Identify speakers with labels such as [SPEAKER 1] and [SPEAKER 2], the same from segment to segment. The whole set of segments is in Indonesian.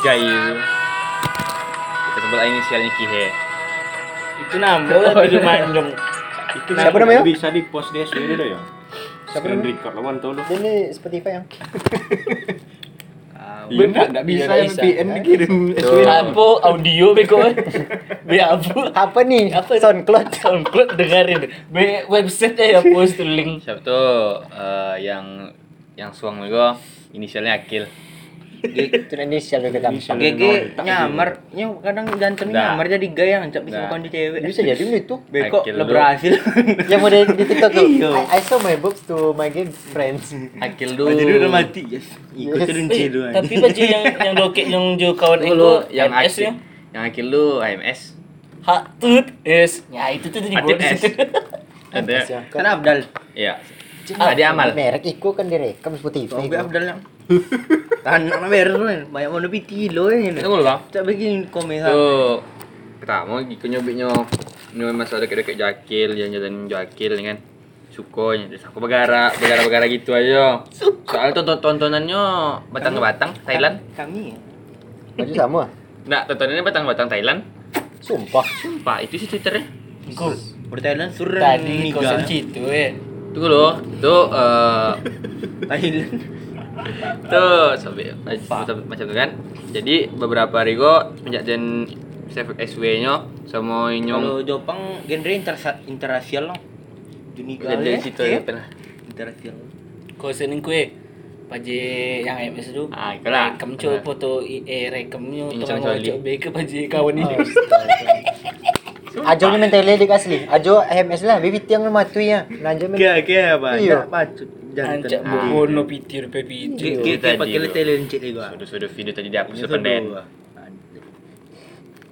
[SPEAKER 1] Gai itu. Kita sebut aja inisialnya Kihe.
[SPEAKER 2] Itu nambah lah video manjong.
[SPEAKER 3] Itu
[SPEAKER 4] Siapa
[SPEAKER 3] bisa-
[SPEAKER 4] namanya?
[SPEAKER 3] Bisa di post di SW dulu ya.
[SPEAKER 4] Siapa namanya?
[SPEAKER 3] record lawan tuh lu.
[SPEAKER 4] Ini Spotify yang
[SPEAKER 3] Iya enggak enggak bisa
[SPEAKER 2] Nggak
[SPEAKER 3] yang
[SPEAKER 2] bisa.
[SPEAKER 3] VPN dikirim.
[SPEAKER 2] Apa audio beko? Be apa?
[SPEAKER 4] apa nih?
[SPEAKER 2] Apa?
[SPEAKER 4] SoundCloud.
[SPEAKER 2] SoundCloud dengerin. Be website ya post link.
[SPEAKER 1] Siapa tuh eh, yang yang suang gue inisialnya Akil.
[SPEAKER 4] Kan.
[SPEAKER 3] Inisial.
[SPEAKER 5] GG nyamar, nya kadang ganteng
[SPEAKER 1] Nah.
[SPEAKER 5] nyamar jadi gaya ngecap bisa
[SPEAKER 1] Nah.
[SPEAKER 5] bukan di cewek.
[SPEAKER 4] Bisa jadi itu.
[SPEAKER 5] Beko
[SPEAKER 1] lu.
[SPEAKER 5] berhasil.
[SPEAKER 4] Yang mau di, di TikTok tuh.
[SPEAKER 5] Iya.
[SPEAKER 4] I, I saw my boobs to my gay friends.
[SPEAKER 1] Akil
[SPEAKER 5] Oh,
[SPEAKER 1] dulu.
[SPEAKER 5] jadi udah mati, yes. Ikut
[SPEAKER 4] Yes.
[SPEAKER 5] turun
[SPEAKER 2] Eh,
[SPEAKER 5] doang.
[SPEAKER 2] tapi baju yang yang doket yang jo kawan
[SPEAKER 1] Dulu
[SPEAKER 2] Eko
[SPEAKER 1] yang
[SPEAKER 2] MS
[SPEAKER 1] Akil.
[SPEAKER 2] ya.
[SPEAKER 1] Yang Akil lu AMS.
[SPEAKER 2] Hak tut yes. Ya itu tuh di
[SPEAKER 1] Atip
[SPEAKER 2] bawah
[SPEAKER 1] S.
[SPEAKER 2] situ.
[SPEAKER 1] Ada.
[SPEAKER 5] Kan Abdal.
[SPEAKER 1] Iya. Adi Amal.
[SPEAKER 4] Merek Iko kan direkam Spotify.
[SPEAKER 5] Abdal yang. Tahan nak beres kan. Banyak lebih kilo ya.
[SPEAKER 1] Tunggu lah.
[SPEAKER 5] Tak bikin komen
[SPEAKER 1] Tuh pertama gitu nyobiknya nyoba masa ada kayak jakil jalan-jalan jakil kan sukonya terus aku begara begara begara gitu aja soal tonton tontonannya batang ke batang Thailand
[SPEAKER 5] Kami ya.
[SPEAKER 4] Baju sama.
[SPEAKER 1] nggak tontonannya batang batang Thailand
[SPEAKER 4] Sumpah.
[SPEAKER 1] sumpah itu sih twitternya
[SPEAKER 2] Go.
[SPEAKER 5] Berthailand surun
[SPEAKER 2] Tadi
[SPEAKER 5] niga.
[SPEAKER 2] kosan situ eh.
[SPEAKER 1] tunggu loh tuh eh
[SPEAKER 5] Thailand.
[SPEAKER 1] Tuh sampai macam macam itu kan jadi beberapa hari kok semenjak dan SW nya sama
[SPEAKER 5] Kalau
[SPEAKER 1] nyong
[SPEAKER 5] Jepang genre lah. Dunia
[SPEAKER 1] dari situ
[SPEAKER 5] ya.
[SPEAKER 1] ya pernah
[SPEAKER 5] Interracial.
[SPEAKER 2] Kosan kue. Paje yang MS itu.
[SPEAKER 1] Ah, itulah.
[SPEAKER 2] Rekam coba foto eh rekamnya
[SPEAKER 1] Incang
[SPEAKER 2] teman
[SPEAKER 1] Coli.
[SPEAKER 2] coba ke paje kawan ini.
[SPEAKER 4] Ajo ni mental ledik asli. Ajo HMS lah, baby tiang lu matui ya. Nanjo men.
[SPEAKER 5] Kaya kaya
[SPEAKER 4] Iya.
[SPEAKER 5] banyak bacot jantan.
[SPEAKER 2] Ancak
[SPEAKER 1] Ah.
[SPEAKER 2] bono pitir pe pitir.
[SPEAKER 5] Kita
[SPEAKER 1] Tadi
[SPEAKER 5] pakai
[SPEAKER 1] gua.
[SPEAKER 5] tele lencet juga.
[SPEAKER 1] sudah sudah video tadi depan Den
[SPEAKER 5] kedua.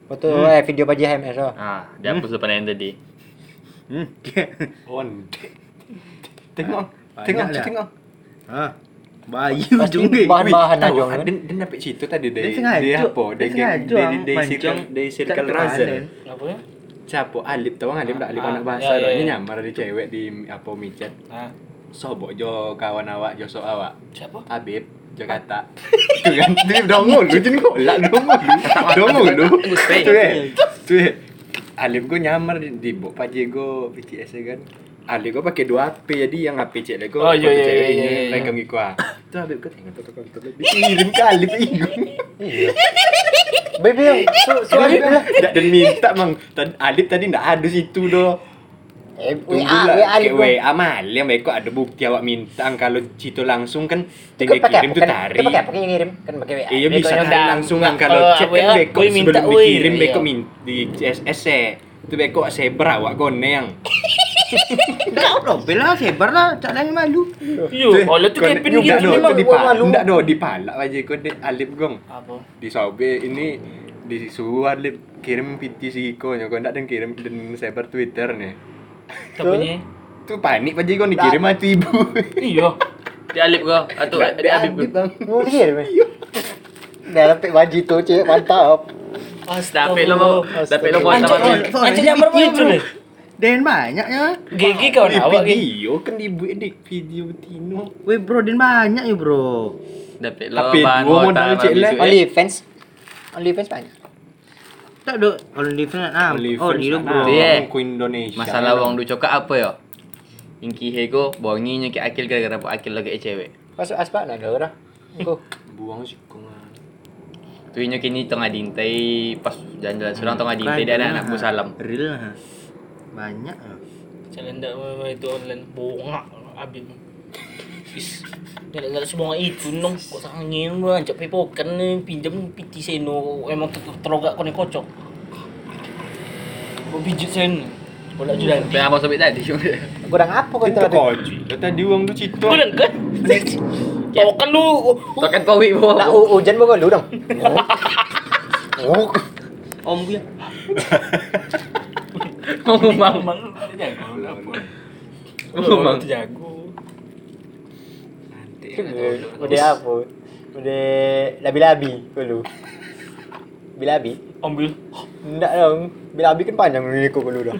[SPEAKER 4] Foto eh video baju HMS oh.
[SPEAKER 1] ah dihapus depan Den tadi
[SPEAKER 5] Hmm.
[SPEAKER 3] On. Tengok. Tengok, tengok.
[SPEAKER 5] Hah. Bayu
[SPEAKER 4] Pasti
[SPEAKER 5] juga.
[SPEAKER 4] bahan-bahan aja
[SPEAKER 3] ah, dia dia dapet situ tadi
[SPEAKER 5] Dia
[SPEAKER 3] dari dia apa?
[SPEAKER 5] Dia
[SPEAKER 3] Dari dari circle dari circle
[SPEAKER 5] terpanen.
[SPEAKER 2] Apa ya?
[SPEAKER 3] Siapa Alip tahu kan Alip tak Alip
[SPEAKER 2] Ah,
[SPEAKER 3] anak bahasa
[SPEAKER 2] ya, ya.
[SPEAKER 3] Ini
[SPEAKER 2] ya.
[SPEAKER 3] nyamar di cewek di apa micet. Sobok jo kawan awak jo sok awak.
[SPEAKER 2] siapa?
[SPEAKER 3] Habib Jakarta. Itu kan dia dongol lu jadi kolak dongol lu. Dongol lu. Itu kan. Itu kan. Alif gue nyamar di, di bok paje gue BTS ya kan. Alif gue pakai dua HP jadi yang HP cek gue
[SPEAKER 2] Oh, iya, iya, iya, iya, iya.
[SPEAKER 3] rekam gitu ah. Itu Alif gue tengok tuh tuh tuh dikirim ke Alif ingung.
[SPEAKER 4] Iya. Baby Alif lah.
[SPEAKER 3] Dan minta mang Alif tadi ndak ada situ doh.
[SPEAKER 4] Eh,
[SPEAKER 3] Tunggu
[SPEAKER 4] WA,
[SPEAKER 3] lah,
[SPEAKER 4] WA
[SPEAKER 3] WA mal yang baik kok ada bukti awak minta kalau situ langsung kan
[SPEAKER 4] pakai
[SPEAKER 3] kirim tuh
[SPEAKER 4] kan?
[SPEAKER 3] tarik.
[SPEAKER 4] Pakai apa yang ngirim? Kan pakai WA.
[SPEAKER 3] Iya bisa langsung kan kalau
[SPEAKER 2] kalau
[SPEAKER 3] chat kan beko sebelum
[SPEAKER 2] woi,
[SPEAKER 3] dikirim beko
[SPEAKER 2] iya.
[SPEAKER 3] min di SS itu beko sebra awak gone yang
[SPEAKER 5] Enggak, dobel lah, sebar lah. Cak lain malu.
[SPEAKER 2] Yo, oleh tuh kayak pin
[SPEAKER 3] enggak
[SPEAKER 2] gitu
[SPEAKER 3] di
[SPEAKER 4] gua
[SPEAKER 3] pala
[SPEAKER 4] malu.
[SPEAKER 3] enggak do di pala aja kok di alip gong
[SPEAKER 2] Apa?
[SPEAKER 3] di sobe ini disuruh alip kirim PT siko nya kok enggak dan kirim dan sebar Twitter nih
[SPEAKER 2] Tapanya?
[SPEAKER 3] tuh panik aja kok dikirim mati ibu
[SPEAKER 2] Iya.
[SPEAKER 1] di Alip gua atau di Habib gua
[SPEAKER 3] bang
[SPEAKER 4] Mau dikirim. Dalam pek baju tuh cek mantap.
[SPEAKER 1] tapi lo mau tapi lo mau sama
[SPEAKER 2] mau itu nih.
[SPEAKER 5] Den banyaknya.
[SPEAKER 2] Gigi kawan
[SPEAKER 3] di
[SPEAKER 2] awak gitu.
[SPEAKER 3] video kan ibu di video Tino
[SPEAKER 5] Weh bro, den banyak ya bro.
[SPEAKER 1] tapi lo
[SPEAKER 3] gua
[SPEAKER 1] sama
[SPEAKER 3] Cik,
[SPEAKER 1] bisu,
[SPEAKER 3] lah.
[SPEAKER 1] eh.
[SPEAKER 4] Only fans. Only fans banyak.
[SPEAKER 5] Tak do. Kalau di sana nah. Oh, di lo bro.
[SPEAKER 3] Ku Indonesia
[SPEAKER 1] masalah wong du cokak apa ya Inki hego bonginya ke akil gara-gara apa akil lagi cewek
[SPEAKER 4] Masuk aspak nak ada orang. Aku.
[SPEAKER 3] buang sih kong
[SPEAKER 1] tu inyo kini tengah dintai pas jalan-jalan surang tengah dintai dia ada anak bu salam
[SPEAKER 5] Real. Banyak.
[SPEAKER 2] Jalan ndak itu online bongak abis. Ndak semua itu nong kok sangin lu ancak pepokan nih pinjam piti seno emang ter- terogak kone kocok. Mau pijit sen. Bola jualan.
[SPEAKER 1] tapi apa sobek tadi
[SPEAKER 4] Kurang apa kau tadi?
[SPEAKER 3] lo tadi uang tuh cito
[SPEAKER 2] Bulan kan? Tokan lu.
[SPEAKER 1] tokan kowi bo
[SPEAKER 4] Lah hu- hujan bawa lu dong. Oh.
[SPEAKER 5] Om ya.
[SPEAKER 1] ngomong
[SPEAKER 2] Mang jago.
[SPEAKER 1] ngomong
[SPEAKER 2] jago.
[SPEAKER 4] Udah apa? Udah labi-labi dulu. Bilabi?
[SPEAKER 2] Ambil.
[SPEAKER 4] Enggak dong. Bilabi kan panjang ini kok dulu dong.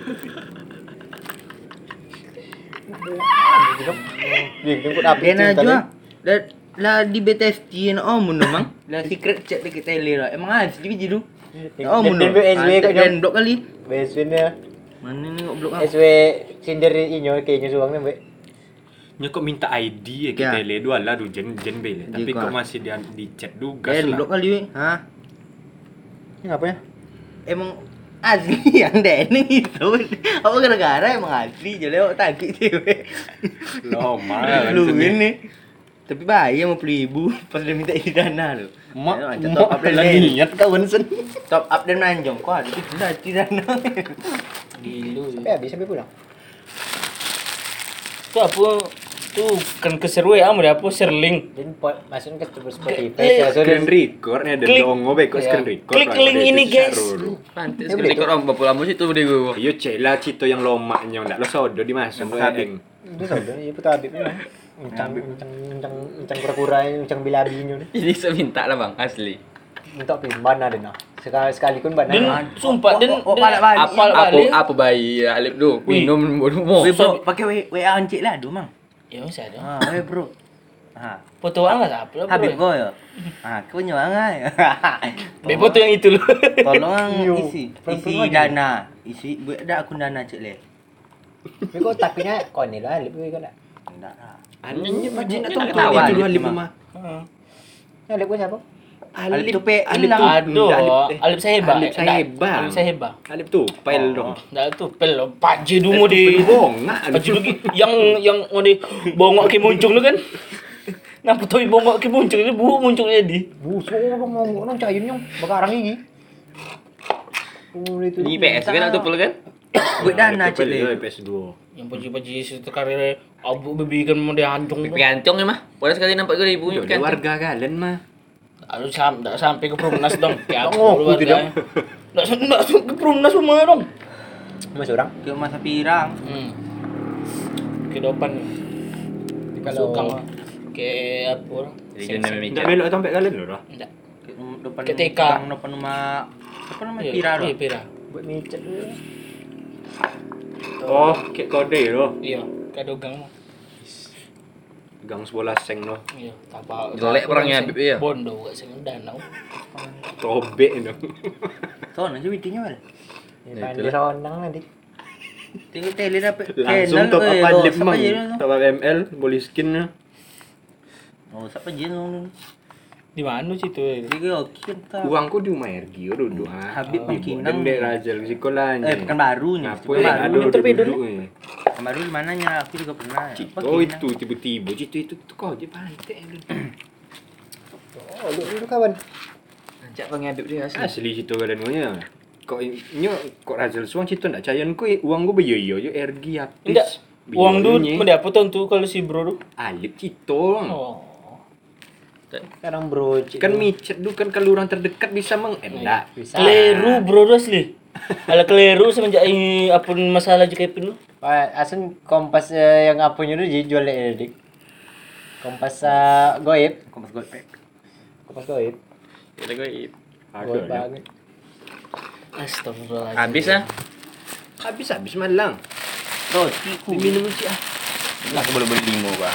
[SPEAKER 4] Dia.
[SPEAKER 5] Dan lah di BTST na oh mun mang. Lah secret chat dekat tele lah. Emang asli biji tu. Oh mun.
[SPEAKER 4] Dan- BSW jom.
[SPEAKER 5] Dan blok kali.
[SPEAKER 4] Biasanya
[SPEAKER 5] Mana ni blok ah?
[SPEAKER 4] SW sindir inyo kayaknya suang ni, Mbak.
[SPEAKER 3] Nya kok minta ID ya
[SPEAKER 5] Ya.
[SPEAKER 3] kita le dua lah du jen jen bele. Tapi
[SPEAKER 5] Di
[SPEAKER 3] kok
[SPEAKER 5] kau.
[SPEAKER 3] masih dia di chat du gas
[SPEAKER 5] Dan
[SPEAKER 3] lah.
[SPEAKER 5] blok kali weh. Ha.
[SPEAKER 4] Ini apa ya?
[SPEAKER 5] Emang asli yang dene itu. Apa gara-gara emang asli je lewat takik dia weh.
[SPEAKER 3] Lama
[SPEAKER 5] Lu ini. Tapi bahaya mau puluh ibu pas dia minta isi dana lu.
[SPEAKER 3] Mak, mak
[SPEAKER 5] top up dan
[SPEAKER 3] niat kawan sen.
[SPEAKER 5] Top up dan manjong. Kau ada itu isi dana.
[SPEAKER 4] Eh, habis sampai pulang.
[SPEAKER 2] Tu apa? Tu kan keseru ya amu apa Serling.
[SPEAKER 4] Dan masukin ke Spotify. Ya, so
[SPEAKER 3] Screen
[SPEAKER 4] dan-
[SPEAKER 3] record ada
[SPEAKER 2] Klik.
[SPEAKER 3] dongo be kok
[SPEAKER 4] Ya.
[SPEAKER 3] screen record.
[SPEAKER 2] Klik link ini,
[SPEAKER 3] itu
[SPEAKER 2] guys.
[SPEAKER 1] Pantes
[SPEAKER 4] Ya,
[SPEAKER 1] kan
[SPEAKER 4] betul.
[SPEAKER 1] rekod orang berapa lama sih tu dia gua.
[SPEAKER 3] Yo cela cito yang lomaknya ndak lo sodo di masuk
[SPEAKER 1] Yang
[SPEAKER 3] habis.
[SPEAKER 4] Itu sudah, ya putar habis ni. Uncang, uncang, uncang, uncang kura-kura, uncang bilabinya ni.
[SPEAKER 1] Ini saya minta lah bang asli.
[SPEAKER 4] Untuk pimban ada nah. Sekali sekali pun
[SPEAKER 2] Dan
[SPEAKER 4] bana.
[SPEAKER 2] sumpah dan apal
[SPEAKER 1] Apa
[SPEAKER 2] balik.
[SPEAKER 1] apa bayi Alip tu minum bodoh
[SPEAKER 5] pakai WA encik lah tu mang.
[SPEAKER 2] Ya masih ada.
[SPEAKER 5] Ha, weh bro. Ha,
[SPEAKER 2] Foto angkat apa lah.
[SPEAKER 5] Habib kau ya. Ha, kau nyawang ai.
[SPEAKER 2] Be foto yang itu lu.
[SPEAKER 5] Tolong isi isi dana. Isi buat ada akun dana cik le.
[SPEAKER 4] Tapi kau takutnya kau ni lah, lebih kau nak.
[SPEAKER 5] Enggak lah.
[SPEAKER 3] Anjingnya macam nak tahu itu
[SPEAKER 5] dia
[SPEAKER 3] alip
[SPEAKER 5] mah.
[SPEAKER 3] mah.
[SPEAKER 4] Alip kau siapa?
[SPEAKER 5] Alip tu pe
[SPEAKER 3] Alip tu.
[SPEAKER 2] Aduh,
[SPEAKER 3] Alip-
[SPEAKER 2] Alip Saheba.
[SPEAKER 3] Alip Saheba.
[SPEAKER 2] Alip Saheba.
[SPEAKER 3] Alip tu pel dong.
[SPEAKER 2] Dah tu pel paje dulu di
[SPEAKER 3] bongak
[SPEAKER 2] paje dulu yang yang di bongok ke muncung tu kan. Nampak tu bongok ke muncung ni buruk muncung jadi.
[SPEAKER 4] Busuk orang ngomong orang cayun nyong, bakarang gigi. Oh.
[SPEAKER 1] Ni PS kan tu pula kan?
[SPEAKER 5] Buat dana cik le.
[SPEAKER 3] PS2.
[SPEAKER 2] Yang paje-paje situ karir abu bebi kan mau dia hancung tu.
[SPEAKER 1] Pegantong ni mah. Pada sekali nampak kau ibu pegantong.
[SPEAKER 3] warga kalian mah.
[SPEAKER 2] Aduh sam, tak sampai ke Perumnas dong. Kayak
[SPEAKER 4] Oh,
[SPEAKER 2] aku keluarga. Tak tak ke Perumnas semua dong.
[SPEAKER 4] Mas orang.
[SPEAKER 5] Ke masa pirang.
[SPEAKER 2] Hmm. Ke depan.
[SPEAKER 4] Kalau-.
[SPEAKER 2] Ke apa
[SPEAKER 3] Ndak
[SPEAKER 1] mikir.
[SPEAKER 3] belok sampai kalian.
[SPEAKER 2] Enggak.
[SPEAKER 5] Ke depan
[SPEAKER 2] Ke TK.
[SPEAKER 5] gang depan rumah apa nama
[SPEAKER 2] Iya,
[SPEAKER 5] pira
[SPEAKER 2] Iya,
[SPEAKER 5] tu.
[SPEAKER 2] Pira.
[SPEAKER 4] Buat micet dulu.
[SPEAKER 3] Oh, kek kode lo.
[SPEAKER 2] Iya, kado gang mah.
[SPEAKER 3] Gang sebelah seng lo.
[SPEAKER 2] Iya, tak apa.
[SPEAKER 1] Jelek orangnya, Habib, iya.
[SPEAKER 2] Bondo gak sing danau.
[SPEAKER 3] Tobek itu.
[SPEAKER 5] So, nanti bitinya mal.
[SPEAKER 4] Ini pandai sonang nanti.
[SPEAKER 5] Tengok tele dapat
[SPEAKER 3] Langsung top
[SPEAKER 5] eh,
[SPEAKER 3] up lip
[SPEAKER 5] siapa
[SPEAKER 3] mang. Top up ML, boleh skinnya.
[SPEAKER 5] Oh, siapa je tu?
[SPEAKER 2] Di mana sih tu?
[SPEAKER 5] Jadi ke okey kan tak.
[SPEAKER 3] Uangku di rumah RG duduk.
[SPEAKER 5] Habib
[SPEAKER 3] Ibu
[SPEAKER 5] Bangkinang.
[SPEAKER 3] dan dek Rajal di sekolahnya.
[SPEAKER 5] Eh, pekan baru.
[SPEAKER 3] Apa ada
[SPEAKER 2] terpedul
[SPEAKER 3] duduk?
[SPEAKER 5] Pekan baru di mananya? Aku juga pernah.
[SPEAKER 3] Oh
[SPEAKER 5] Kinang?
[SPEAKER 3] itu tiba-tiba cerita itu tu kau je pantai lu.
[SPEAKER 4] Oh, dulu kawan.
[SPEAKER 1] Ajak Habib dia asli.
[SPEAKER 3] Asli cerita kalian punya. Kok nyo kok Rajal suang cerita ndak cayan ku uang gua beyo je RG habis.
[SPEAKER 2] Uang dulu
[SPEAKER 3] Biyonya.
[SPEAKER 2] mana apa tu kalau si bro?
[SPEAKER 3] Alip cito.
[SPEAKER 2] Oh.
[SPEAKER 4] Sekarang bro, cik.
[SPEAKER 3] Kan micet dulu kan kalau orang terdekat bisa meng enggak.
[SPEAKER 4] bisa.
[SPEAKER 2] Keliru bro asli. Ala keliru semenjak ini apa masalah juga.
[SPEAKER 4] Wah, asin kompas eh, yang apa nyu jadi jual le dik. Kompas uh, goib,
[SPEAKER 5] Kompas gold pack.
[SPEAKER 4] kompas goib.
[SPEAKER 1] Kita gue
[SPEAKER 4] Goib
[SPEAKER 3] Ada.
[SPEAKER 4] banget.
[SPEAKER 2] Astagfirullahaladzim.
[SPEAKER 1] habis lah.
[SPEAKER 3] Habis habis malang.
[SPEAKER 5] Roti ku.
[SPEAKER 3] Minum cik ah.
[SPEAKER 1] Lah aku boleh beli lima gua.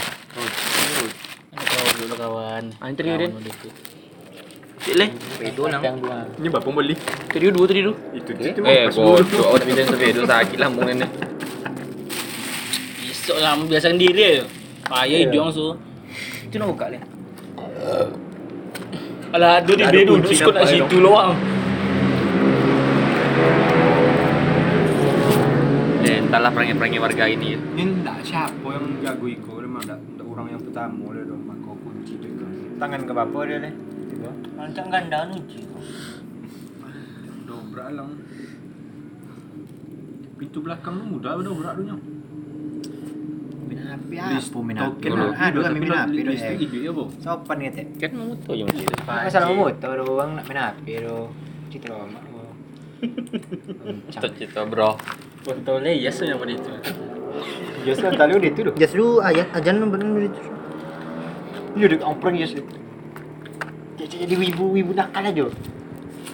[SPEAKER 2] Ada kawan dulu kawan.
[SPEAKER 1] Antri dia.
[SPEAKER 2] Kawan dulu.
[SPEAKER 1] Cik le.
[SPEAKER 5] Pedo lang.
[SPEAKER 4] Yang dua.
[SPEAKER 3] Ni bapak beli.
[SPEAKER 1] Tadi dua tadi tu.
[SPEAKER 3] Itu itu
[SPEAKER 1] Eh,
[SPEAKER 3] pas
[SPEAKER 1] gua
[SPEAKER 3] dulu.
[SPEAKER 1] oh tak bisa sampai itu sakit lambung ni.
[SPEAKER 2] Besok lah biasa sendiri je. Payah
[SPEAKER 4] Iya.
[SPEAKER 2] hidung su.
[SPEAKER 5] Itu nak buka le.
[SPEAKER 2] Alah, ada di diskon kat
[SPEAKER 3] nampak
[SPEAKER 2] situ loang.
[SPEAKER 1] Eh, entahlah perangai-perangai warga ini.
[SPEAKER 3] Ini enggak siapa yang jago iko, memang enggak orang yang pertama dia dong mangkau kunci tu kan.
[SPEAKER 4] Tangan ke bapa dia le. Tiba.
[SPEAKER 5] Rancang ganda nu ji.
[SPEAKER 3] Dobrak lang. Pintu belakang tu mudah dobrak tu nya.
[SPEAKER 4] Minapi
[SPEAKER 3] List
[SPEAKER 4] apa minapi?
[SPEAKER 3] token lah.
[SPEAKER 4] Aduh, kami minapi tu.
[SPEAKER 3] List ide ya, bo.
[SPEAKER 4] Sopan kata.
[SPEAKER 1] Kan mau je macam tu.
[SPEAKER 4] Masalah motor do bang nak minapi do. Citra mak.
[SPEAKER 1] Cita-cita bro. Betul le, ya yang pada itu.
[SPEAKER 4] Yes kan tali udah itu
[SPEAKER 5] dulu ayat ajan benar itu.
[SPEAKER 4] Iya dek ompreng yes. Dia jadi wibu-wibu nakal aja.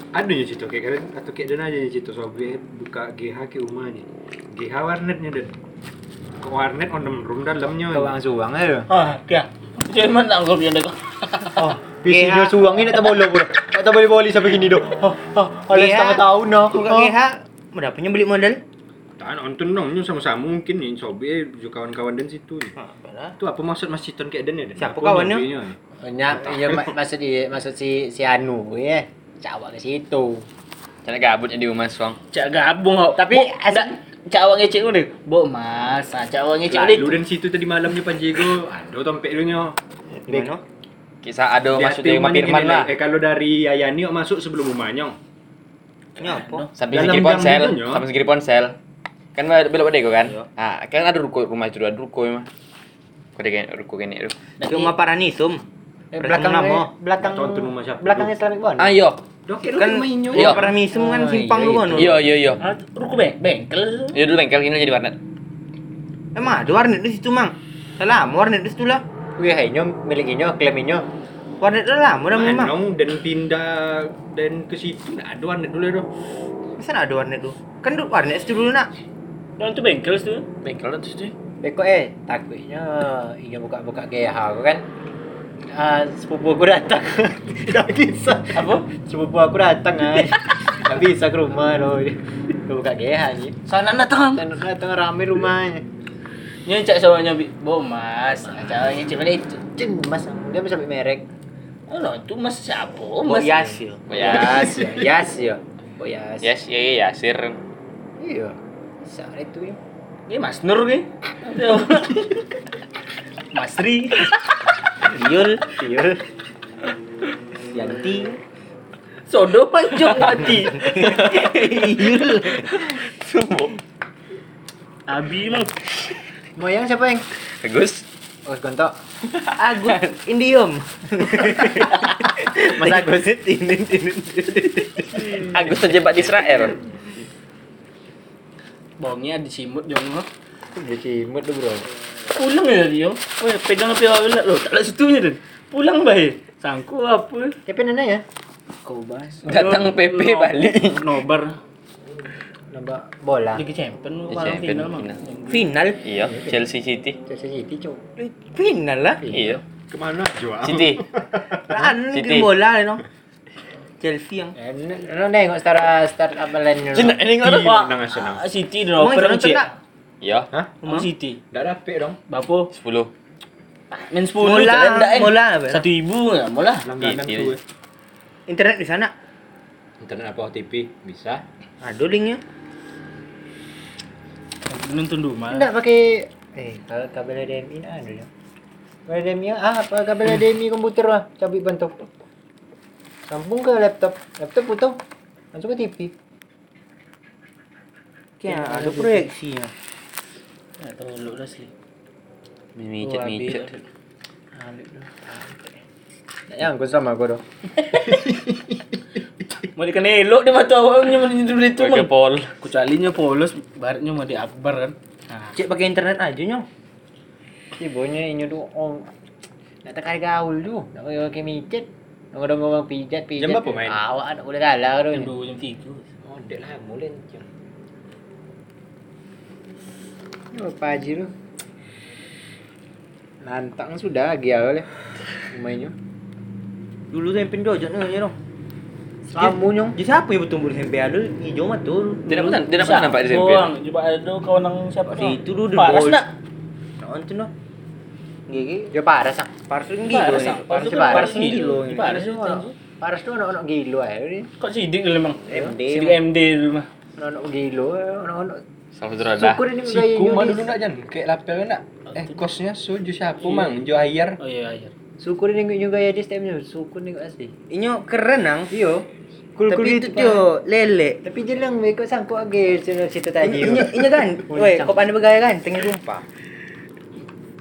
[SPEAKER 3] Ada je cerita kayak kalian atau kayak dan aja je cerita soal gue buka GH ke rumah ni. GH warnetnya dan. Ke warnet on room dalamnya.
[SPEAKER 4] Kau bang suang aja.
[SPEAKER 2] Ah, dia. Jangan nak kau yang dekat.
[SPEAKER 4] Oh, PC-nya suang ini tak boleh pula. Tak boleh boleh sampai gini doh. Oh, oh, ada
[SPEAKER 5] GH.
[SPEAKER 4] setengah tahun dah.
[SPEAKER 5] Buka GH. Berapanya beli modal?
[SPEAKER 3] Tak nonton dong, ni sama-sama mungkin ni sobi juga kawan-kawan dan situ. ni. Tu apa maksud Mas Citon kayak dan ya?
[SPEAKER 5] Siapa
[SPEAKER 3] Apa
[SPEAKER 5] kawannya?
[SPEAKER 4] Banyak, ya ma- maksud dia, maksud si si Anu ya. Cawak ke situ.
[SPEAKER 1] Jangan gabut di rumah suang.
[SPEAKER 2] Cak gabung kok.
[SPEAKER 4] Tapi
[SPEAKER 2] Bo-
[SPEAKER 4] as-
[SPEAKER 2] dak- cak awak ngecek udah. Bo mas, ah, cak awak ngecek udah.
[SPEAKER 3] Lalu dan situ tadi malamnya Pak Diego, ada tompek lu nyo.
[SPEAKER 1] Kisah ada masuk di rumah Firman lah.
[SPEAKER 3] Eh kalau dari Ayani kok masuk sebelum rumahnya.
[SPEAKER 5] Ini apa?
[SPEAKER 1] Sampai
[SPEAKER 3] Dalam
[SPEAKER 1] segiri ponsel,
[SPEAKER 3] itu,
[SPEAKER 1] sampai segiri ponsel. Kan belok pada kan?
[SPEAKER 5] Iya.
[SPEAKER 1] Ah, kan ada ruko rumah itu ada ruko mah. Kau kayak ruko kene ruko.
[SPEAKER 5] Rumah Paranisum.
[SPEAKER 4] Eh,
[SPEAKER 5] Belakang
[SPEAKER 4] belakang
[SPEAKER 5] nama.
[SPEAKER 4] belakang
[SPEAKER 3] Tonton rumah siapa
[SPEAKER 4] belakang? Islamic Bond.
[SPEAKER 1] Ayo.
[SPEAKER 3] Dok,
[SPEAKER 5] Kan
[SPEAKER 3] rumah inyo.
[SPEAKER 1] Iya.
[SPEAKER 5] Paranisum kan
[SPEAKER 4] Oh,
[SPEAKER 5] simpang
[SPEAKER 4] iya,
[SPEAKER 5] lu
[SPEAKER 4] iya.
[SPEAKER 5] kan.
[SPEAKER 1] Iya iya iya.
[SPEAKER 2] Ah, ruko beng bengkel.
[SPEAKER 1] Iya dulu bengkel ini jadi warnet.
[SPEAKER 5] Emang ada warnet di situ, Mang. Salah, warnet di situ lah.
[SPEAKER 4] Wih, inyo milik inyo, klaim inyo.
[SPEAKER 5] Warnet dah lama dah memang.
[SPEAKER 3] Manong dan pindah dan ke situ nah ada warnet dulu dong.
[SPEAKER 5] Masa nak ada warnet tu? Kan duduk warnet situ dulu nak.
[SPEAKER 2] Dan tu bengkel tu.
[SPEAKER 1] Bengkel itu sih.
[SPEAKER 4] Beko eh takutnya inyo buka-buka GH aku kan. Ah, sepupu aku datang. Gak bisa.
[SPEAKER 2] Apa?
[SPEAKER 4] Sepupu aku datang kan. Gak bisa ke rumah loh. Dia buka GH nih.
[SPEAKER 2] Sana datang.
[SPEAKER 4] Dan datang rame rumahnya.
[SPEAKER 2] Ini cak sawahnya bi. Bo mas, ah, cak awak ngecek udah itu.
[SPEAKER 4] Cen, mas, dia bisa merek.
[SPEAKER 2] Oh, no, itu mas siapa?
[SPEAKER 5] Oh,
[SPEAKER 2] Mas
[SPEAKER 5] Yasil.
[SPEAKER 1] Oh ya.
[SPEAKER 4] Yas, ya, Yas ya. Oh Yas.
[SPEAKER 1] Yes, iya iya Yasir.
[SPEAKER 4] Iya. Bisa itu ya.
[SPEAKER 2] Ini Mas Nur ke? Mas Ri.
[SPEAKER 5] Yul.
[SPEAKER 4] Iya.
[SPEAKER 5] Yanti.
[SPEAKER 2] Sodo panjang mati.
[SPEAKER 5] Yul.
[SPEAKER 2] Abi mah.
[SPEAKER 4] Moyang siapa yang?
[SPEAKER 1] Bagus.
[SPEAKER 4] Oh, Gonto.
[SPEAKER 5] Agus Indium.
[SPEAKER 4] Mas Agus.
[SPEAKER 5] Tinin tinin.
[SPEAKER 1] Agus terjebak di Israel.
[SPEAKER 2] Bawangnya disimut jong. no.
[SPEAKER 4] Dia cimut tuh, Bro.
[SPEAKER 2] Pulang ya dia. Oh, pegang api awal lo. Tak ada situnya dan. Pulang baik. Sangku apa?
[SPEAKER 4] Tapi nana ya.
[SPEAKER 2] Kau bahas.
[SPEAKER 1] Datang PP balik.
[SPEAKER 2] Nobar.
[SPEAKER 4] Nambah bola.
[SPEAKER 2] Liga Champion
[SPEAKER 1] Champion,
[SPEAKER 2] final mah.
[SPEAKER 1] final.
[SPEAKER 5] Final.
[SPEAKER 1] Iya, Chelsea City.
[SPEAKER 4] Chelsea City, Cuk.
[SPEAKER 5] Final lah.
[SPEAKER 1] Iya.
[SPEAKER 3] Kemana jual?
[SPEAKER 1] City.
[SPEAKER 5] Kan bola no. Chelsea yang.
[SPEAKER 4] Eh, nana nengok start start apa lain
[SPEAKER 1] Cina ini
[SPEAKER 3] Iya,
[SPEAKER 1] enggak ada.
[SPEAKER 3] nang senang.
[SPEAKER 2] City nobar
[SPEAKER 5] nonton
[SPEAKER 2] cek.
[SPEAKER 1] Iya,
[SPEAKER 3] Hah?
[SPEAKER 2] City.
[SPEAKER 3] Dapet dong.
[SPEAKER 2] Bapo
[SPEAKER 1] 10.
[SPEAKER 2] main 10
[SPEAKER 5] Mola,
[SPEAKER 2] eh.
[SPEAKER 5] mola apa?
[SPEAKER 2] Satu ibu ya, mola.
[SPEAKER 5] Internet di sana.
[SPEAKER 3] Internet apa OTP bisa?
[SPEAKER 5] Ada linknya.
[SPEAKER 2] Nonton dulu mah.
[SPEAKER 4] Enggak pakai eh kalau kabel HDMI ada ya. Kabel HDMI ah apa kabel HDMI komputer lah, cabik bentuk. Sambung ke laptop. Laptop putus. Langsung ke TV.
[SPEAKER 5] Kayak ada proyeksinya.
[SPEAKER 2] Ya tahu lu dah sih.
[SPEAKER 1] Micet-micet.
[SPEAKER 4] Ya, aku sama aku dong.
[SPEAKER 2] Mau dikan elok dia mata awaknya mau itu itu
[SPEAKER 1] Pakai pol.
[SPEAKER 2] Kucalinya polos, baratnya mau di akbar kan. Nah,
[SPEAKER 5] Cek pakai internet aja nyong.
[SPEAKER 4] Ibunya ini tuh om nak tekan gaul tu. Nak pakai micet. Ada ngomong pijat pijat.
[SPEAKER 3] Jam berapa main?
[SPEAKER 4] Awak nak boleh kalah tu.
[SPEAKER 2] jam 2 jam 3.
[SPEAKER 3] Oh, dek lah mulai.
[SPEAKER 4] Apa aja tu? Nantang sudah lagi awal ya. Mainnya.
[SPEAKER 5] Dulu saya pindah aja nih dong.
[SPEAKER 4] Kamu nyong.
[SPEAKER 5] Jadi siapa yang bertumbuh di SMP ada hijau matul.
[SPEAKER 1] Tidak pernah, tidak pernah nampak di SMP.
[SPEAKER 2] Bang, coba ada kawan yang siapa
[SPEAKER 5] Si itu dulu
[SPEAKER 2] Paras nak?
[SPEAKER 5] Nonton no. Gigi.
[SPEAKER 4] Dia paras ah.
[SPEAKER 5] Paras
[SPEAKER 2] ah.
[SPEAKER 5] ini.
[SPEAKER 2] Paras
[SPEAKER 5] Paras
[SPEAKER 2] tu
[SPEAKER 5] paras
[SPEAKER 2] paras
[SPEAKER 5] ini.
[SPEAKER 2] Paras
[SPEAKER 4] Paras tu
[SPEAKER 2] tu
[SPEAKER 4] anak- Paras tu anak-anak gilo. Ni.
[SPEAKER 2] Kok sidik dulu memang.
[SPEAKER 5] MD.
[SPEAKER 2] Sidik MD dulu mah.
[SPEAKER 4] Anak-anak gilo. Anak-anak.
[SPEAKER 1] Sama saudara dah.
[SPEAKER 4] Syukur ini gaya
[SPEAKER 3] Kuma
[SPEAKER 4] Yudis.
[SPEAKER 3] dulu nak jan, kayak lapel nak. Eh kosnya suju siapa mang, jo air.
[SPEAKER 2] Oh iya iya.
[SPEAKER 4] Syukur ini juga ya di stemnya. Syukur ni asli.
[SPEAKER 5] Inyo keren nang.
[SPEAKER 4] Iyo.
[SPEAKER 5] Tapi itu dia lele.
[SPEAKER 4] Tapi jelang mereka sangkut lagi situ tadi.
[SPEAKER 5] Inyo kan. Woi, kau pandai bergaya kan? Tengah jumpa.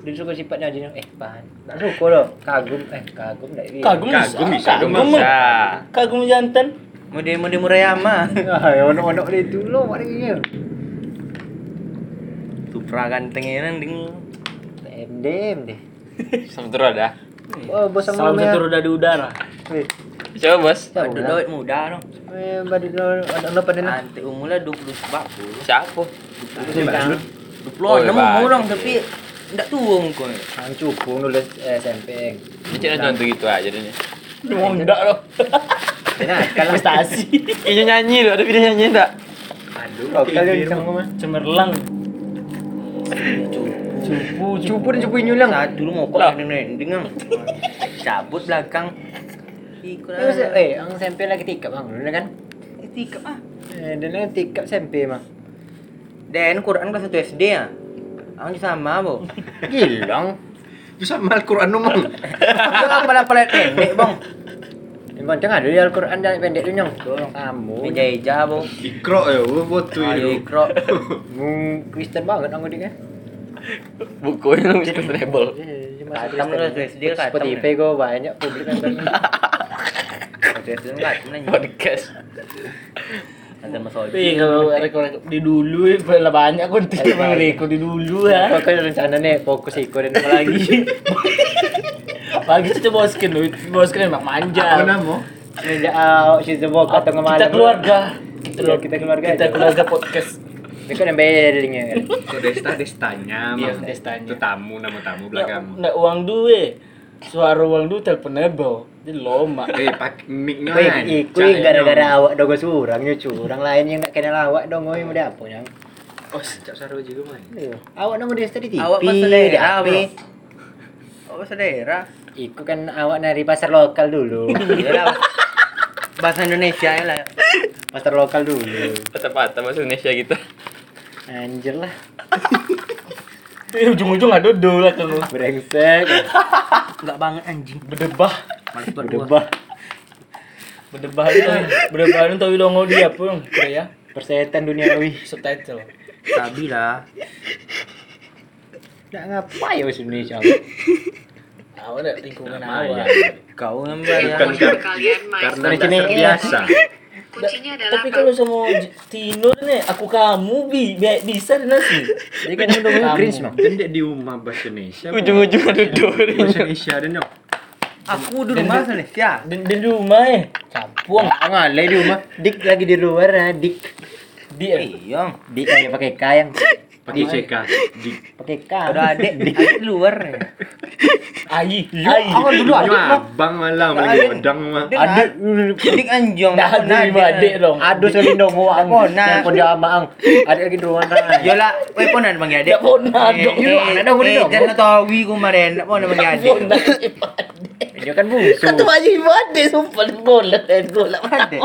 [SPEAKER 4] Dia suka sifatnya dia eh bahan. Tak syukur loh. Kagum eh kagum tak dia.
[SPEAKER 2] Kagum
[SPEAKER 3] Kagum bisa,
[SPEAKER 2] Kagum
[SPEAKER 1] bisa.
[SPEAKER 2] Kagum jantan.
[SPEAKER 5] Mode-mode Murayama.
[SPEAKER 4] Ah, ya onok-onok dia tu loh ada dia.
[SPEAKER 5] Supra gantengnya nang ding.
[SPEAKER 4] Endem deh.
[SPEAKER 1] Sama saudara dah.
[SPEAKER 4] Oh, bos sama
[SPEAKER 2] Salam
[SPEAKER 4] ya.
[SPEAKER 2] satu roda di udara.
[SPEAKER 1] Coba bos.
[SPEAKER 5] Ada duit muda dong.
[SPEAKER 4] eh badut lo ada lo pada.
[SPEAKER 5] Nanti umurnya 20 sebab.
[SPEAKER 1] Siapa?
[SPEAKER 5] 20
[SPEAKER 1] Oh,
[SPEAKER 5] enam
[SPEAKER 1] hebat.
[SPEAKER 5] umur dong tapi Ndak tua muka.
[SPEAKER 4] Ang cupung dulu eh, SMP.
[SPEAKER 1] Cek nonton gitu aja deh.
[SPEAKER 2] Mau ndak loh.
[SPEAKER 4] Nah, kalau
[SPEAKER 2] Prestasi.
[SPEAKER 1] Ini nyanyi loh, ada video nyanyi enggak?
[SPEAKER 3] Aduh,
[SPEAKER 4] lokal yang sama mah.
[SPEAKER 2] Cemerlang. Cupu,
[SPEAKER 4] Cupu dan cupu nyulang.
[SPEAKER 5] Satu lu ngokok
[SPEAKER 2] Lah.
[SPEAKER 5] yang dengan cabut belakang. Lah.
[SPEAKER 4] eh, ang SMP lagi tikap bang, dulu kan?
[SPEAKER 5] Tikap ah.
[SPEAKER 4] Eh, dan tikap SMP mah.
[SPEAKER 5] Dan Quran kelas 1 SD ya. Aku sama, Bu.
[SPEAKER 4] Gilang.
[SPEAKER 3] Itu sama Al-Quran nomor.
[SPEAKER 5] Jangan pada pelet pendek, Bang.
[SPEAKER 4] Yang penting ada di Al-Quran dan pendek tu nyong. Kamu.
[SPEAKER 5] Meja-eja, Bu.
[SPEAKER 3] Ikro ya, gua foto
[SPEAKER 5] Ayo
[SPEAKER 3] itu.
[SPEAKER 5] ikro.
[SPEAKER 4] Kristen banget aku dia kan.
[SPEAKER 1] Bukunya lu bisa
[SPEAKER 4] cuma
[SPEAKER 5] Katam 1 SD katam.
[SPEAKER 4] Spotify gue banyak publik kan.
[SPEAKER 5] Kelas 1 SD katam lah.
[SPEAKER 1] Podcast.
[SPEAKER 5] Ada Mas Odi.
[SPEAKER 2] Tapi kalau rekor di dulu lah banyak
[SPEAKER 4] Eh,
[SPEAKER 2] yang rekor di dulu ya.
[SPEAKER 4] Pokoknya rencana nih fokus ikut dan apa lagi.
[SPEAKER 2] Pagi itu boskin lu, boskin emang
[SPEAKER 3] Apa
[SPEAKER 2] manja.
[SPEAKER 3] nama?
[SPEAKER 4] Sejak out season walk atau ngemalam.
[SPEAKER 2] Kita keluarga. Kita,
[SPEAKER 4] Iya, kita keluarga
[SPEAKER 2] Kita keluarga podcast.
[SPEAKER 4] Ini kan yang beringnya kan.
[SPEAKER 3] Itu Desta Destanya,
[SPEAKER 2] Iya,
[SPEAKER 3] Mang.
[SPEAKER 2] Destanya.
[SPEAKER 3] Itu tamu nama tamu belakang.
[SPEAKER 2] nggak uang duit. Suara uang duit teleponable. Jadi loma.
[SPEAKER 3] Eh, pak mic-nya.
[SPEAKER 4] Wih,
[SPEAKER 3] kan?
[SPEAKER 4] ikut
[SPEAKER 3] Cak,
[SPEAKER 4] gara-gara awak dogo surang nyo curang lain yang tak kenal awak dong ngoi mau apa yang.
[SPEAKER 3] Oh, cak saru juga, Mang.
[SPEAKER 4] Awak nang dia tadi TV.
[SPEAKER 5] Awak
[SPEAKER 4] di
[SPEAKER 5] pas daerah,
[SPEAKER 4] HP.
[SPEAKER 5] Bro. Oh, saudara.
[SPEAKER 4] Ikut kan awak dari pasar lokal dulu.
[SPEAKER 5] Iyalah. Bahasa Indonesia ya lah.
[SPEAKER 4] pasar lokal dulu.
[SPEAKER 1] Patah-patah bahasa Indonesia gitu.
[SPEAKER 4] Anjir lah.
[SPEAKER 2] Eh, ujung-ujung ada dulu lah kalau
[SPEAKER 4] Brengsek.
[SPEAKER 5] Enggak banget anjing. Males berdua.
[SPEAKER 4] Berdebah.
[SPEAKER 2] Berdebah itu, berdebah itu tahu dongo dia pun, Korea.
[SPEAKER 4] Persetan duniawi.
[SPEAKER 2] Subtitle.
[SPEAKER 5] Sabi lah.
[SPEAKER 4] Nak ngapain ya Indonesia?
[SPEAKER 2] Awak ada lingkungan awak.
[SPEAKER 5] Kau ngambil ya.
[SPEAKER 6] Kalian main
[SPEAKER 3] karena
[SPEAKER 4] Dari
[SPEAKER 3] tak
[SPEAKER 4] sini.
[SPEAKER 3] terbiasa.
[SPEAKER 6] Kuncinya adalah
[SPEAKER 2] Tapi kalau sama Tino nih, aku kamu bi, bi- bisa nasi.
[SPEAKER 4] Jadi kan udah mau cringe mah.
[SPEAKER 3] Dan dia di rumah bahasa Indonesia.
[SPEAKER 1] Ujung-ujung ada dua.
[SPEAKER 3] Bahasa Indonesia dan nyok.
[SPEAKER 5] Aku dulu bahasa Indonesia.
[SPEAKER 2] di, di rumah eh, campur.
[SPEAKER 4] Wah, ngalai di rumah. Dik lagi di luar ah, Dik.
[SPEAKER 2] Dia
[SPEAKER 5] Iya.
[SPEAKER 4] Dik lagi pakai K yang
[SPEAKER 3] Pakai CK. Di
[SPEAKER 4] pakai K.
[SPEAKER 5] Udah adek, adik di luar.
[SPEAKER 2] Ai, ai.
[SPEAKER 4] Aku dulu mah.
[SPEAKER 3] abang malah
[SPEAKER 5] Nggak
[SPEAKER 3] lagi
[SPEAKER 5] ada.
[SPEAKER 3] odang mah.
[SPEAKER 5] Adik, adik anjong.
[SPEAKER 2] Dah lima adik dong.
[SPEAKER 4] Aduh sekali dong ang.
[SPEAKER 5] Oh, nah.
[SPEAKER 4] Telepon dia ama ang. Adik lagi di rumah.
[SPEAKER 5] Yola, weh pun ada bang adik.
[SPEAKER 2] Tak pernah dong.
[SPEAKER 4] Yola, ada dong,
[SPEAKER 5] eh,
[SPEAKER 4] dong.
[SPEAKER 5] jangan tahu kemarin, nak pun ada bang
[SPEAKER 2] ibadah.
[SPEAKER 4] Dia kan bungsu.
[SPEAKER 2] Kata baju ibadah sumpah bola dan bola
[SPEAKER 5] Adik.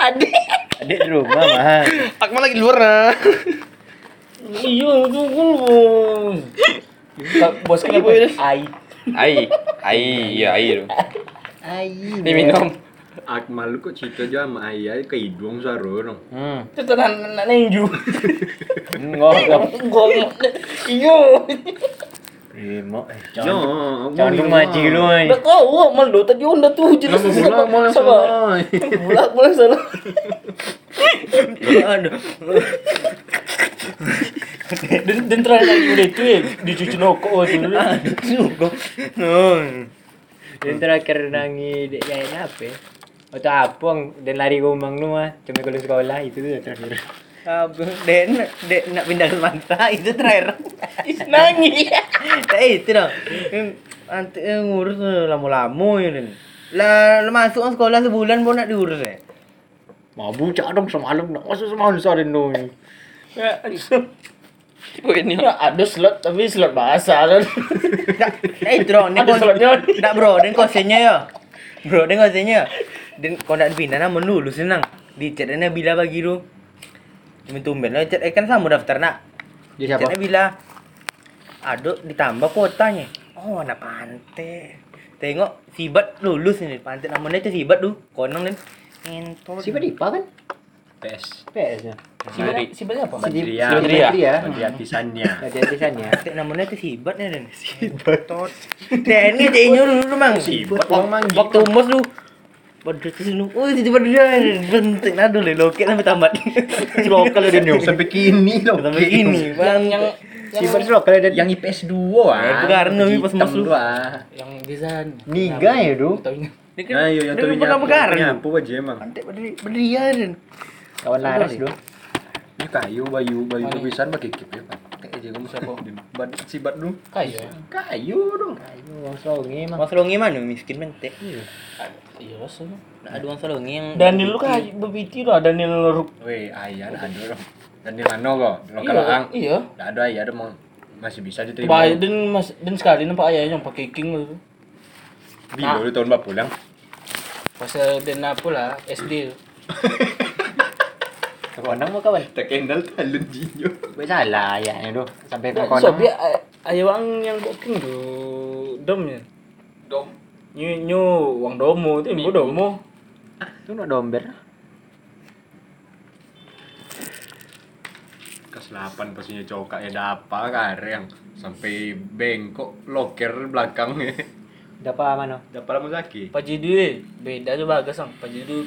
[SPEAKER 2] Adik.
[SPEAKER 4] Adik di rumah mah.
[SPEAKER 1] Aku lagi di luar nah.
[SPEAKER 2] Iya, itu bos. Bos kenapa ini? Ai.
[SPEAKER 1] Ai, ai, iya ai.
[SPEAKER 4] Ai.
[SPEAKER 1] Ini minum.
[SPEAKER 3] Akmal kok cerita aja sama ayah ke hidung saru dong.
[SPEAKER 4] Hmm.
[SPEAKER 2] Itu tenan nak nenju.
[SPEAKER 4] Ngok.
[SPEAKER 2] Gol. Iyo.
[SPEAKER 4] Rimo. eh,
[SPEAKER 3] Yo,
[SPEAKER 4] Jangan jangan lu maji lu ai.
[SPEAKER 2] Dah kau malu tadi onda tu jelas
[SPEAKER 3] Nama bola mau yang
[SPEAKER 2] sama.
[SPEAKER 3] salah.
[SPEAKER 2] Bola bola salah.
[SPEAKER 5] Aduh.
[SPEAKER 2] Dan dan terakhir lagi udah itu ya dicuci nokok waktu dulu.
[SPEAKER 5] Sungguh. No.
[SPEAKER 4] Dan terakhir nangi dek yain apa? ya? Atau apong dan lari gomang lu mah. Cuma kalau sekolah itu tuh terakhir.
[SPEAKER 5] Dek nak dek nak pindah ke Manta itu terakhir.
[SPEAKER 2] Nangis.
[SPEAKER 5] Eh itu dong. Nanti ngurus eh, lama-lama ya. Lah, masuk sekolah sebulan pun nak diurus ya.
[SPEAKER 4] Mau bucak dong semalam nak masuk semalam sore nu.
[SPEAKER 1] Ini.
[SPEAKER 2] Ya ada slot tapi slot bahasa kan.
[SPEAKER 5] Nggak, eh dong, ini kon-
[SPEAKER 2] slotnya.
[SPEAKER 5] Bro, dan kosennya ya. Bro, dan kosennya. Dan kau nak pindah namun dulu senang. Di chatnya bila bagi lu. Cuma tumben lah chat eh, kan sama daftar nak.
[SPEAKER 4] Dia siapa?
[SPEAKER 5] Chatnya bila. Aduh, ditambah kuotanya. Oh, anak pantai. Tengok Sibat lulus ini. Pantai namanya itu Sibat tuh. Konong dan ngentot.
[SPEAKER 4] Si Dipa kan?
[SPEAKER 3] PS.
[SPEAKER 4] PS ya.
[SPEAKER 1] Mandiri.
[SPEAKER 2] Si banyak apa?
[SPEAKER 3] Mandria.
[SPEAKER 1] Mandria.
[SPEAKER 4] ya.
[SPEAKER 3] Mandria pisannya.
[SPEAKER 4] Ada tulisannya.
[SPEAKER 5] Cek namanya itu Sibat ya dan. Sibat. Dan ini ceknya dulu mang.
[SPEAKER 3] Sibat,
[SPEAKER 5] Wak-
[SPEAKER 3] Mang.
[SPEAKER 5] Waktu umur lu. Pada ke sini. Oh, tiba-tiba dia bentuk nado le loket sampai tamat.
[SPEAKER 4] Lokal ada nyong.
[SPEAKER 3] Sampai kini loh.
[SPEAKER 5] Sampai ini, Bang.
[SPEAKER 2] Yang
[SPEAKER 4] Si Bar lokal ada
[SPEAKER 3] Yang IPS 2 ah.
[SPEAKER 5] Eh, bukan, Nomi pas
[SPEAKER 3] Hitam
[SPEAKER 5] masuk.
[SPEAKER 3] tu, ah.
[SPEAKER 2] yang desain.
[SPEAKER 4] Niga ya, Du.
[SPEAKER 5] Dia kan-
[SPEAKER 3] Ayo yang
[SPEAKER 5] dia
[SPEAKER 3] tu
[SPEAKER 5] kan pernah begaran.
[SPEAKER 3] Nyapu aja emang.
[SPEAKER 5] Berdiri dan.
[SPEAKER 4] Kawan laras, Du.
[SPEAKER 3] Ini kayu bayu bayu
[SPEAKER 2] Mana?
[SPEAKER 3] tulisan pakai kip ya. Pakai aja kamu siapa? Bad sibat dong.
[SPEAKER 2] Kayu ya.
[SPEAKER 3] Kayu dong.
[SPEAKER 4] Ayo, wong songe mah.
[SPEAKER 5] Mas Longi mana miskin mente.
[SPEAKER 2] Iya mas.
[SPEAKER 5] Nah, ada Mas Longi yang
[SPEAKER 2] Daniel lu kayu bebiti lo Daniel Ruk.
[SPEAKER 3] Weh, ayah ada dong. Dan di mana kok? Lokal
[SPEAKER 2] Iya.
[SPEAKER 3] ang.
[SPEAKER 2] Iya.
[SPEAKER 3] Enggak ada ayah ada mau masih bisa diterima.
[SPEAKER 2] Dan mas dan sekali nampak ayahnya pakai king lo.
[SPEAKER 3] Bilo di tahun bapak pulang.
[SPEAKER 2] Pas eh, dan apa lah SD.
[SPEAKER 4] Kawan mau kawan.
[SPEAKER 3] Tak kendal talun jinyo.
[SPEAKER 4] Gue salah ayahnya tuh. Sampai kono.
[SPEAKER 2] so dia ay- ayah wang yang booking tu domnya.
[SPEAKER 1] Dom.
[SPEAKER 2] Nyu nyu wang domo tu ibu domo.
[SPEAKER 4] Itu no domber.
[SPEAKER 3] Kelas 8 pastinya cokak ya dapa kareng sampai bengkok loker belakangnya.
[SPEAKER 4] Dapat mana?
[SPEAKER 3] Dapat lama sakit.
[SPEAKER 2] Pajidu beda tu bagus sang. Pajidu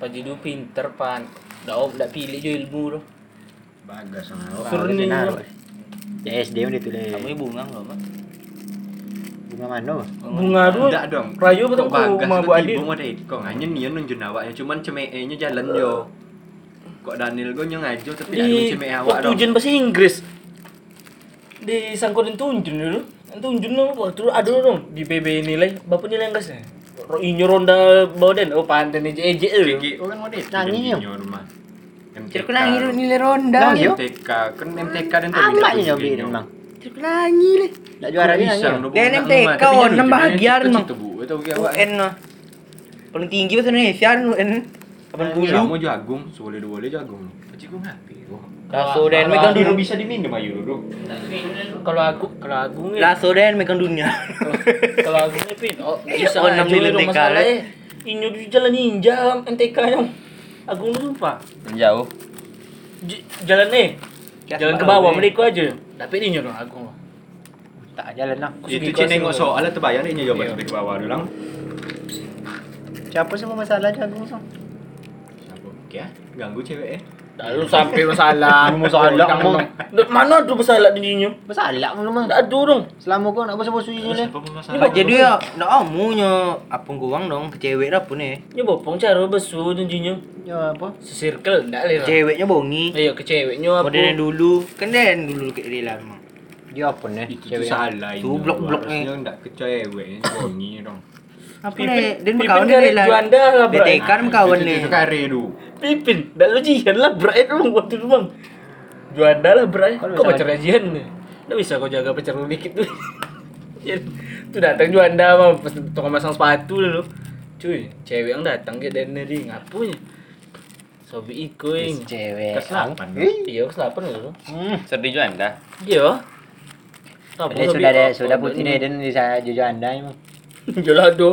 [SPEAKER 2] Pajidu pinter pan. Dah om dah pilih je ilmu tu.
[SPEAKER 3] Bagas sama.
[SPEAKER 2] Suruh ni.
[SPEAKER 4] Ya SD udah tulis.
[SPEAKER 5] kamu ibu ngang loh, Mak.
[SPEAKER 4] Bunga mana?
[SPEAKER 2] Bunga tu.
[SPEAKER 3] Enggak dong.
[SPEAKER 2] Rayu betul
[SPEAKER 3] Kok
[SPEAKER 2] ku
[SPEAKER 3] bagas
[SPEAKER 2] sama
[SPEAKER 3] itu
[SPEAKER 2] Bu
[SPEAKER 3] tiba mau deh. Kok hanya nia nunjuk awaknya cuman cemeknya jalan yo. Kok Daniel gue nyong aja tapi ada
[SPEAKER 2] Di
[SPEAKER 3] cemek awak dong.
[SPEAKER 2] ujian bahasa Inggris. Di sangkutin tunjun dulu. Tunjun dulu waktu ada dong di PB nilai. Bapak nilai yang kasih. Inyo ronda badan. Oh pantai ni eje
[SPEAKER 3] oh kan mau deh.
[SPEAKER 4] Nangis,
[SPEAKER 3] rumah.
[SPEAKER 5] Cek nangis lu nilai ronda.
[SPEAKER 4] Yo.
[SPEAKER 3] MTK kan MTK dan
[SPEAKER 4] Amat nih nyobain emang.
[SPEAKER 5] Cek nangis le.
[SPEAKER 4] Nggak juara nanya.
[SPEAKER 5] Dia MTK, oh, enam bahagian, Mang. UN mah. Paling tinggi bahasa Indonesia UN. 80.
[SPEAKER 3] Kamu jagung, boleh dua boleh jagung. Pasti gue ngapi.
[SPEAKER 5] Lasso dan megang dunia.
[SPEAKER 3] bisa diminum ayo dulu.
[SPEAKER 2] Kalau aku kalau aku ni
[SPEAKER 5] Lasso dan megang dunia.
[SPEAKER 2] kalau aku ni pin oh bisa
[SPEAKER 5] enam nilai TK
[SPEAKER 2] di jalan ninja NTK yang aku lupa.
[SPEAKER 1] Jauh.
[SPEAKER 2] J- jalan eh jalan ke bawah mereka aja. Tapi ini dong aku.
[SPEAKER 4] Tak jalan lah.
[SPEAKER 3] Itu cina nengok soal atau bayar ini jawaban sampai ke bawah dulu.
[SPEAKER 4] Siapa semua masalah jagung so?
[SPEAKER 3] Siapa? Oke, ganggu cewek eh.
[SPEAKER 2] Lalu sampai masalah,
[SPEAKER 4] Masalah,
[SPEAKER 2] Yang-
[SPEAKER 4] Mang.
[SPEAKER 2] Dah- Mana ada masalah di sini?
[SPEAKER 4] Masalah mu mah.
[SPEAKER 2] Tak ada dong.
[SPEAKER 4] Selama kau nak bosan-bosan je lah.
[SPEAKER 3] Siapa pun
[SPEAKER 5] Ini
[SPEAKER 3] masalah.
[SPEAKER 5] pak jadi ya, nak amunya apa gua dong ke cewek dah pun eh.
[SPEAKER 2] Ni bopong cara besu di sini.
[SPEAKER 4] Ya apa?
[SPEAKER 2] Sesirkel ndak le.
[SPEAKER 5] Ceweknya bongi.
[SPEAKER 2] Ayo ke ceweknya apa?
[SPEAKER 5] Modern dulu, kan dan dulu ke dia lama.
[SPEAKER 4] Dia apa nih?
[SPEAKER 3] Itu tuh salah ini.
[SPEAKER 5] Tuh, blok-blok eh.
[SPEAKER 3] Harusnya nggak ke cewek, bongi dong.
[SPEAKER 5] Apa
[SPEAKER 2] Pipin-
[SPEAKER 5] nih? Dan
[SPEAKER 2] kan
[SPEAKER 5] dia lah.
[SPEAKER 2] Juanda lah, bro.
[SPEAKER 5] DTK kan berkawan
[SPEAKER 3] Itu-
[SPEAKER 5] nih.
[SPEAKER 3] Itu kare du.
[SPEAKER 2] Pipin, ndak lu jihan lah berat dong waktu itu bang. Juanda lah berat.
[SPEAKER 4] Kau
[SPEAKER 2] Kau
[SPEAKER 4] bisa
[SPEAKER 2] pacar jihan nih. Ndak bisa kau jaga pacar lu dikit tuh. tu datang Juanda mah pas tukang masang sepatu dulu. Cuy, cewek yang datang ke dan dari ngapunya. Sobi ikuing.
[SPEAKER 4] Cewek.
[SPEAKER 3] Kelas 8.
[SPEAKER 2] Iya, keselapan dulu.
[SPEAKER 4] Hmm.
[SPEAKER 1] Sedih juga anda.
[SPEAKER 2] Iya.
[SPEAKER 4] Jadi sudah ada sudah putih Eden di saya jujur anda emang.
[SPEAKER 2] Jalado.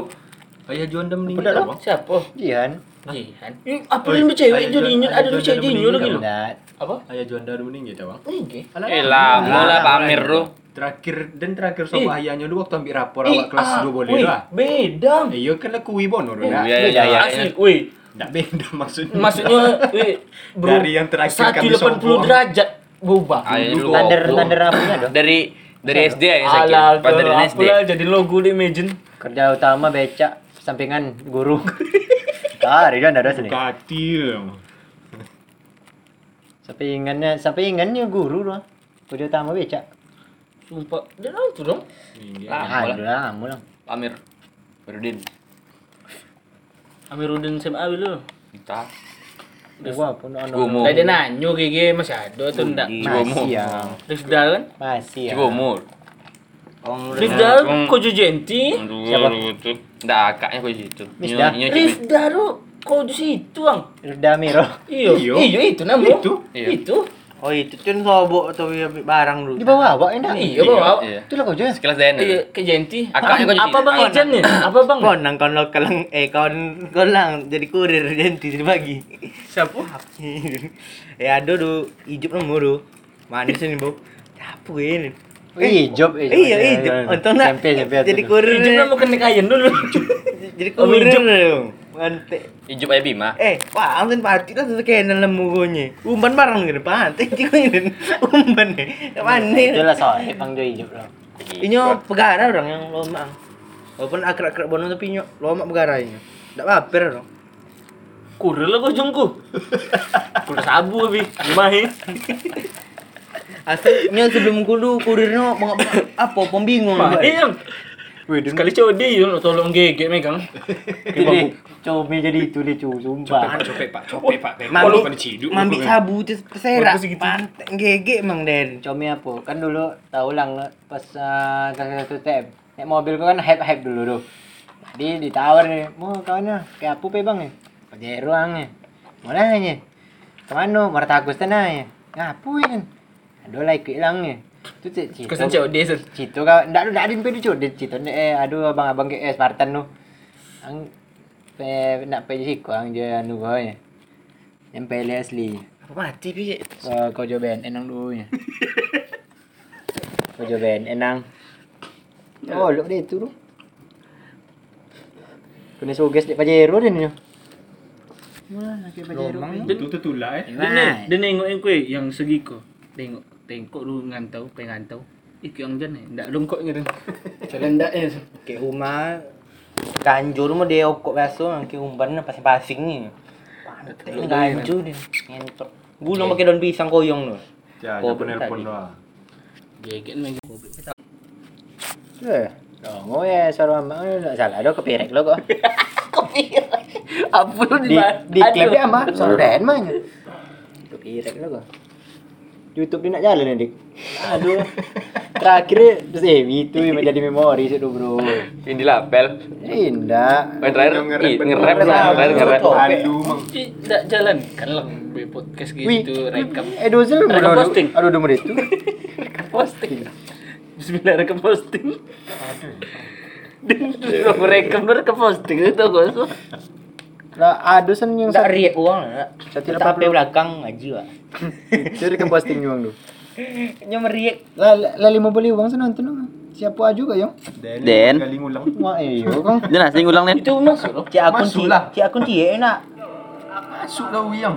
[SPEAKER 3] Ayah Juanda meninggal
[SPEAKER 4] Udah lah.
[SPEAKER 3] apa?
[SPEAKER 2] Siapa?
[SPEAKER 4] Jihan.
[SPEAKER 2] Jihan. Ih, apa yang bercewek jadinya? Ada
[SPEAKER 3] Ayah
[SPEAKER 2] bercewek
[SPEAKER 3] Juanda
[SPEAKER 2] jadinya lagi.
[SPEAKER 4] Enggak.
[SPEAKER 2] Apa?
[SPEAKER 3] Ayah Juanda udah meninggal tahu.
[SPEAKER 2] Ini.
[SPEAKER 1] Eh lama lah Pak Amir tuh.
[SPEAKER 3] Terakhir dan terakhir sama
[SPEAKER 2] Ih.
[SPEAKER 3] ayahnya dulu waktu ambil rapor
[SPEAKER 2] Eh,
[SPEAKER 3] awak kelas
[SPEAKER 2] ah,
[SPEAKER 3] 2 boleh dah.
[SPEAKER 2] Beda.
[SPEAKER 3] Iya kan lah kui bono
[SPEAKER 2] Oh,
[SPEAKER 1] iya,
[SPEAKER 4] Beda ya.
[SPEAKER 2] Asli, wih.
[SPEAKER 3] Nggak beda maksudnya.
[SPEAKER 2] Maksudnya, wih, bro.
[SPEAKER 3] Dari yang terakhir kami
[SPEAKER 2] 180
[SPEAKER 3] sombong.
[SPEAKER 2] derajat berubah.
[SPEAKER 1] Dulu
[SPEAKER 4] Tander
[SPEAKER 1] goblok.
[SPEAKER 4] tander apanya dong?
[SPEAKER 1] Dari dari SD ya yang sakit.
[SPEAKER 2] Alah,
[SPEAKER 1] dari SD.
[SPEAKER 2] jadi logo di Imagine.
[SPEAKER 4] Kerja utama becak sampingan guru. Kari dia ada sini.
[SPEAKER 3] Katil.
[SPEAKER 4] Sampingannya sampingannya guru doang. Kerja utama becak.
[SPEAKER 2] Sumpah, dia tahu tuh dong.
[SPEAKER 3] Iya.
[SPEAKER 1] Lah.
[SPEAKER 4] Lah, lah.
[SPEAKER 1] Amir. Berudin.
[SPEAKER 2] Amiruddin SMA dulu.
[SPEAKER 1] Kita.
[SPEAKER 4] Gua pun ono.
[SPEAKER 2] Tadi nanyo gigi masih ada tuh ndak.
[SPEAKER 4] Masih ya.
[SPEAKER 2] Rifdal kan?
[SPEAKER 4] Masih ya.
[SPEAKER 1] Cigomur. Hmm.
[SPEAKER 2] Kojo Jenti.
[SPEAKER 4] Siapa?
[SPEAKER 1] Nggak akaknya di situ.
[SPEAKER 2] Rifdal tuh Kojo situ bang.
[SPEAKER 4] Udah Miro.
[SPEAKER 2] Iyo,
[SPEAKER 3] Iyo.
[SPEAKER 2] iyo itu nama.
[SPEAKER 3] Itu?
[SPEAKER 1] Iya.
[SPEAKER 2] Itu.
[SPEAKER 5] Oh itu kan sobok atau barang dulu.
[SPEAKER 4] Di bawah awak enggak?
[SPEAKER 2] Iya bawa.
[SPEAKER 1] Iya.
[SPEAKER 4] Itu lah kau je.
[SPEAKER 1] Sekelas Dan.
[SPEAKER 2] Iya, ke Jenti. Apa bang Ejan nih? Apa bang?
[SPEAKER 5] Kau nang kau lokal eh kau kau lang jadi kurir jadi dibagi.
[SPEAKER 2] Siapa?
[SPEAKER 5] eh ada do hidup nemu do. Manis nih bu. Apa ini?
[SPEAKER 4] Wih, job eh.
[SPEAKER 5] Iya hidup. Untung nak
[SPEAKER 4] Sampai sampai.
[SPEAKER 5] jadi kurir.
[SPEAKER 2] Ijuk nama kena kayen dulu.
[SPEAKER 5] Jadi
[SPEAKER 2] Oh,
[SPEAKER 5] kurir dong. Mante.
[SPEAKER 1] Ijup aja Bima.
[SPEAKER 5] Eh, wah, anten pati lah tuh kayak dalam mugonya. Umpan barang gitu, juga ini. Umpan nih. Mana?
[SPEAKER 4] Itu lah soal pang dia hidup lah.
[SPEAKER 5] Inyo pegara orang yang loma. Walaupun akrak-akrak bono tapi inyo loma pegara inyo. Ndak baper dong.
[SPEAKER 2] Kurel lah kau jongku. Kurel sabu abi. Main.
[SPEAKER 5] Asalnya sebelum kudu kurirnya bengak-bengak apa pembingung.
[SPEAKER 2] Mak, yang sekali codi you tolong gege megang.
[SPEAKER 4] Jadi, coba jadi itu dia cu, sumpah.
[SPEAKER 3] Copet pak, copet pak.
[SPEAKER 5] Mambi,
[SPEAKER 3] pada ciduk.
[SPEAKER 5] mambi sabu itu
[SPEAKER 2] gitu.
[SPEAKER 5] Pantek gege emang Den.
[SPEAKER 4] Comi apa? Kan dulu tahu lang pas kelas satu TM. Naik mobil gua kan hype-hype dulu tuh. Jadi ditawar nih, mau kawannya kayak apa pe bang ya? Pakai ruangnya. Mana nya? Ke mana? Martakus tanah ya. Ngapain? Aduh lah ikut hilangnya. Itu cik cik.
[SPEAKER 2] Kesan codi sen.
[SPEAKER 4] Cito kau ndak ndak adin pe dicu di Cito ni eh aduh abang-abang ke eh, Spartan tu. Ang pe nak pe siko ang je anu kau ya. Yang pele asli.
[SPEAKER 5] Apa mati pi?
[SPEAKER 4] Kau kau jo ben enang dulunya. Kau jo ben enang. Oh, lu dia tu tu. Kena suges di Pajero dia ni. Mana ke Pajero?
[SPEAKER 3] Itu tertulak eh.
[SPEAKER 2] Dia dia nengok yang kue yang segi ko. Tengok tengok lu ngantau, pengantau. Iku yang jan eh. Ndak dongkok ngeren. Jalan ndak ya.
[SPEAKER 5] Ke rumah ganjur mah dia okok biasa ke umban pasing-pasing ni. Pantek ganjur dia. Ngentot. Gulung pakai daun pisang koyong tu.
[SPEAKER 3] Ya,
[SPEAKER 5] Kau
[SPEAKER 3] dia penelpon
[SPEAKER 5] tadi.
[SPEAKER 3] doang.
[SPEAKER 2] Gege megang.
[SPEAKER 4] Eh, dong ya suara mama nak salah dah kepirek lo kok.
[SPEAKER 2] Apa lu
[SPEAKER 4] Di di klip dia mah soren mah. Kepirek lo kok. YouTube dia nak jalan ni dik. Aduh. Terakhir eh itu yang menjadi memori itu bro.
[SPEAKER 1] Ini lapel.
[SPEAKER 4] Indah.
[SPEAKER 1] Main terakhir
[SPEAKER 3] ngerep
[SPEAKER 1] lah, terakhir ngerep.
[SPEAKER 3] Aduh, mang.
[SPEAKER 2] Ndak jalan kan lang be podcast
[SPEAKER 4] Wih,
[SPEAKER 2] gitu rekam.
[SPEAKER 4] eh dozel
[SPEAKER 2] Rekam posting.
[SPEAKER 4] Aduh nomor itu.
[SPEAKER 2] posting. Bismillah rekam posting. Aduh. rekam rekam posting itu kok.
[SPEAKER 4] Lah aduh sen yang
[SPEAKER 5] Tak riak uang lah.
[SPEAKER 4] Puluh.
[SPEAKER 5] belakang pak.
[SPEAKER 4] Jadi kan posting nyuang tu.
[SPEAKER 5] Nya meriak.
[SPEAKER 4] Lah lah lima puluh uang sen nonton. Siapa juga yang?
[SPEAKER 1] Den.
[SPEAKER 3] Kali ngulang.
[SPEAKER 4] Wah iyo kong.
[SPEAKER 1] Dia nasi ngulang nih.
[SPEAKER 2] Itu masuk loh.
[SPEAKER 5] Cik akun
[SPEAKER 3] Masuk
[SPEAKER 5] ti,
[SPEAKER 3] lah.
[SPEAKER 5] cik akun ti enak.
[SPEAKER 3] Masuk lah uyang.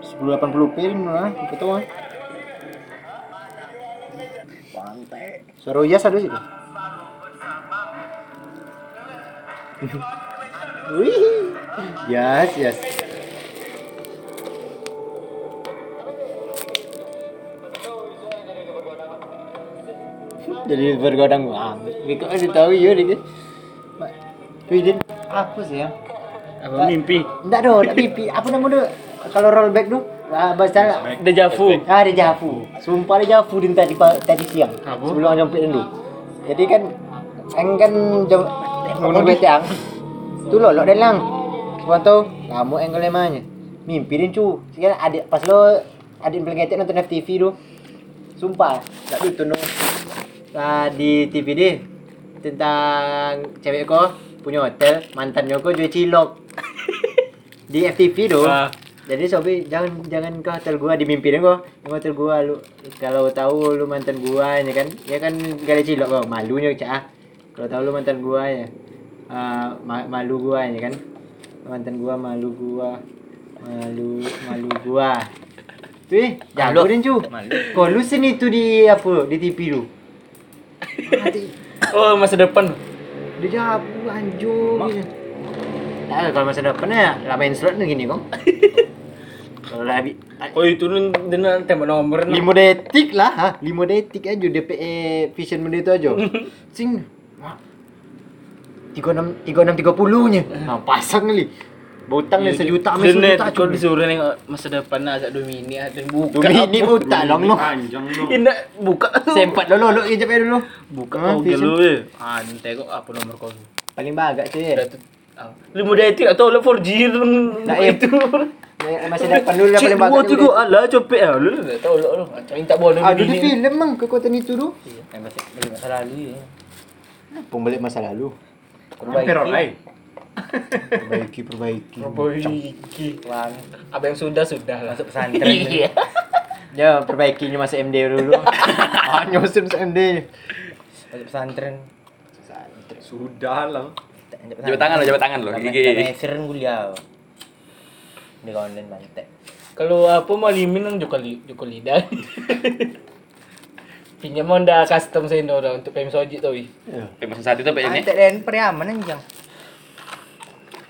[SPEAKER 4] Sepuluh delapan puluh pin lah. Betul ah.
[SPEAKER 5] Pantai.
[SPEAKER 4] Suara Uyas ada situ. Wih. Yes, yes. Jadi bergodang wah. Biko ada tahu ya dia. Widin, apa sih ya?
[SPEAKER 2] Apa mimpi?
[SPEAKER 4] Enggak doh, enggak pipi. Apa nama tu? Kalau rollback tu, ah, bahasa
[SPEAKER 2] Dejavu.
[SPEAKER 4] Ah, dia jafu. Sumpah dia jafu din tadi tadi siang.
[SPEAKER 2] Apa?
[SPEAKER 4] Sebelum orang jemput dulu. Jadi kan eng kan jam ngono betiang. Tu lo lo dalang. Sebab tu kamu eng oleh mana? Mimpi din cu. Sekarang adik pas lo adik pelengketek nonton FTV tu. Sumpah, tak gitu no. Lah di TV dia tentang cewek ko punya hotel mantannya ko jual cilok di FTV tu.
[SPEAKER 2] Ah.
[SPEAKER 4] Jadi Sobi jangan jangan ke hotel gua dimimpiin gua. Ke hotel gua lu kalau tahu lu mantan gua ya kan. Ya kan gali cilok gua malunya cak. ah. Kalau tahu lu mantan gua ya. ma- malu gua ya kan. Mantan gua malu gua. Malu malu gua. Tu eh, jago din cu. Kau lu sini tu di apa? Di TV tu. Mati.
[SPEAKER 2] Oh masa depan.
[SPEAKER 4] Dia jago anjur gini. Nah, kalau masa depan ya, lah main slot ni gini kong. kalau lah habis
[SPEAKER 2] Oh itu nun dia nak tembak nomor nu.
[SPEAKER 4] lima detik lah ha lima detik aja DPE vision benda tu aja sing tiga enam tiga enam tiga puluh nya ha, pasang kali Butang dia sejuta ambil
[SPEAKER 2] Dia
[SPEAKER 4] sejuta
[SPEAKER 2] kau
[SPEAKER 4] cuma
[SPEAKER 2] disuruh nengok masa depan nak agak 2 minit ah, dan buka.
[SPEAKER 4] Pun tak long no
[SPEAKER 3] Panjang tu.
[SPEAKER 2] Indah buka tu.
[SPEAKER 4] Sempat dulu lu je cepet dulu
[SPEAKER 2] Buka
[SPEAKER 4] Ah,
[SPEAKER 2] oh
[SPEAKER 4] vision.
[SPEAKER 2] gelo ya. Ah nanti kok apa nomor kau?
[SPEAKER 4] Paling cuy
[SPEAKER 2] Dah tu. ah. Lima detik atau lah 4G tu.
[SPEAKER 4] Tak, eh.
[SPEAKER 2] itu.
[SPEAKER 4] Masa depan dulu lah
[SPEAKER 2] Cik
[SPEAKER 4] paling
[SPEAKER 2] dua
[SPEAKER 4] bagat
[SPEAKER 2] tiga alah cepet ah. Lu tak tahu lu lu. Macam minta bola
[SPEAKER 4] Ada di filem mang kekuatan itu tu
[SPEAKER 5] Yang masih balik masa lalu ya.
[SPEAKER 4] Pun balik masa lalu
[SPEAKER 3] Perot ai.
[SPEAKER 4] Perbaiki perbaiki
[SPEAKER 2] Perbaiki.
[SPEAKER 5] Wang.
[SPEAKER 2] Apa yang sudah sudah lah.
[SPEAKER 5] Masuk pesantren.
[SPEAKER 2] Iya.
[SPEAKER 4] Ya perbaikinya masa MD dulu Ah nyusun masa MD
[SPEAKER 5] Masuk pesantren.
[SPEAKER 3] Sudah lah.
[SPEAKER 1] Jabat tangan lo, jabat tangan lo. Gigi.
[SPEAKER 5] Meseran kuliah. Di kawan bantek.
[SPEAKER 2] Kalau apa mau limin nang Joko li, Joko lidah. Pinjam mau dah custom saya dah untuk PM Soji tu. wi.
[SPEAKER 1] Eh, masa saat itu apa ini?
[SPEAKER 5] Dan periaman anjang.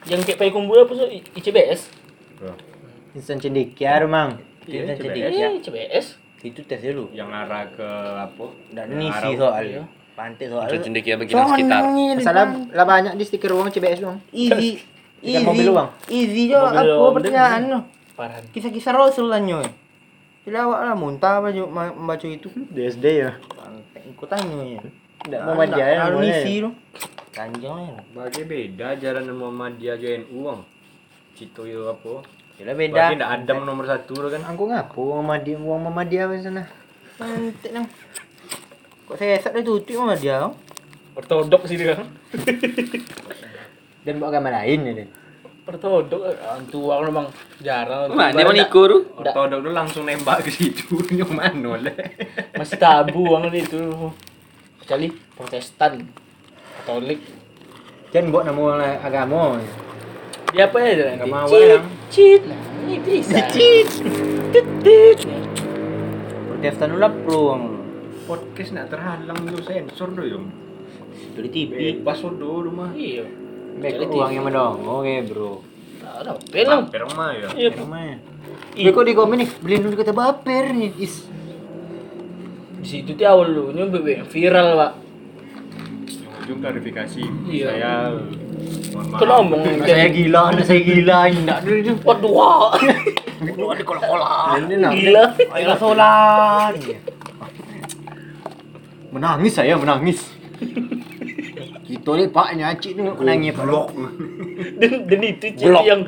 [SPEAKER 2] Yang kayak pay kumpul apa so I- ICBS?
[SPEAKER 4] Instan cendekia mang
[SPEAKER 5] Kita
[SPEAKER 2] ICBS.
[SPEAKER 5] jadi
[SPEAKER 2] Eh, ICBS.
[SPEAKER 5] Itu tes dulu.
[SPEAKER 3] yang arah ke apa?
[SPEAKER 5] Dan ngisi
[SPEAKER 3] arah-
[SPEAKER 5] soalnya. Pantai soalnya.
[SPEAKER 1] Itu cendekia bagi orang sekitar.
[SPEAKER 4] Masalah lah banyak di stiker uang CBS doang.
[SPEAKER 5] Easy. Easy.
[SPEAKER 4] mobil doang.
[SPEAKER 5] Easy jo aku pertanyaan lo. Kisah-kisah Rasul lah nyoy. Tidak awak lah muntah ma- membaca itu.
[SPEAKER 4] Di SD ya.
[SPEAKER 5] Pantai ikut tanya ya.
[SPEAKER 4] Enggak Muhammadiyah
[SPEAKER 5] nah,
[SPEAKER 4] boleh.
[SPEAKER 5] Misi lu. Kanjeng lah.
[SPEAKER 3] Bagi beda jalan Muhammadiyah JNU uang Cito itu apa? Kira
[SPEAKER 5] beda.
[SPEAKER 3] Bagi ndak adem nomor satu lo kan.
[SPEAKER 4] Angku ngapo Muhammadiyah uang Muhammadiyah di sana.
[SPEAKER 5] Mantik nang. Kok saya esok dia tutup Muhammadiyah.
[SPEAKER 2] Ortodok sih dia.
[SPEAKER 4] Dan buat agama lain ya dia.
[SPEAKER 2] Ortodok tua kan memang jarang.
[SPEAKER 1] Mana bang Niko tu?
[SPEAKER 3] Ortodok lu langsung nembak ke situ nyoman oleh.
[SPEAKER 2] Masih tabu bang itu kecuali Protestan Katolik
[SPEAKER 4] jangan buat nama oleh agama
[SPEAKER 2] dia apa ya
[SPEAKER 4] agama
[SPEAKER 2] yang cit ini bisa cit cit
[SPEAKER 5] Protestan ulah peluang
[SPEAKER 3] podcast nak terhalang lu sensor do yo.
[SPEAKER 5] Dari TV.
[SPEAKER 3] pas do rumah.
[SPEAKER 2] Iya.
[SPEAKER 4] Mek uangnya yang dong. Oke, Bro.
[SPEAKER 2] Ada film.
[SPEAKER 3] Baper mah ya.
[SPEAKER 2] Iya,
[SPEAKER 4] mah. Iya, kok di komen nih, beliin dulu kata baper nih, is.
[SPEAKER 2] Di situ tuh awal lu ini bebek viral pak.
[SPEAKER 3] Ujung klarifikasi.
[SPEAKER 2] Iya.
[SPEAKER 3] Saya.
[SPEAKER 2] Kau ngomong
[SPEAKER 4] Saya gila, anak saya gila. Enggak dulu itu.
[SPEAKER 2] Waduh, wah. Waduh, di
[SPEAKER 4] nak.
[SPEAKER 2] Gila.
[SPEAKER 5] Ayo solan.
[SPEAKER 4] Menangis saya menangis. Kita ni pak nyacik tu menangis pak. Blok.
[SPEAKER 2] Dan, dan itu cerita yang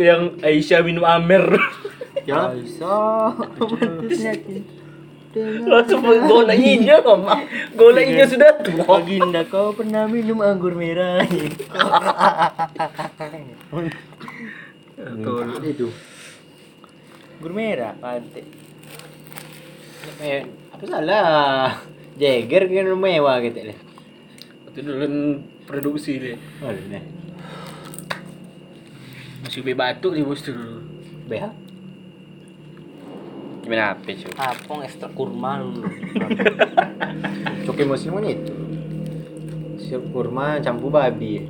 [SPEAKER 2] yang Aisyah minum Amer.
[SPEAKER 4] Ya.
[SPEAKER 5] Bisa.
[SPEAKER 2] Langsung golak hijau mama. Golak hijau sudah tua.
[SPEAKER 5] Baginda kau pernah minum anggur merah.
[SPEAKER 3] Betul.
[SPEAKER 4] Itu.
[SPEAKER 5] anggur merah pantai.
[SPEAKER 4] Eh, apa salah? Jagger kan mewah gitu deh.
[SPEAKER 2] Itu dulu produksi deh.
[SPEAKER 4] Oh.
[SPEAKER 2] Masih be batuk di bos dulu.
[SPEAKER 4] BH.
[SPEAKER 1] Gimana apa cuy?
[SPEAKER 5] Apong ekstra kurma lu.
[SPEAKER 4] coki musim mana itu? Siap kurma campur babi.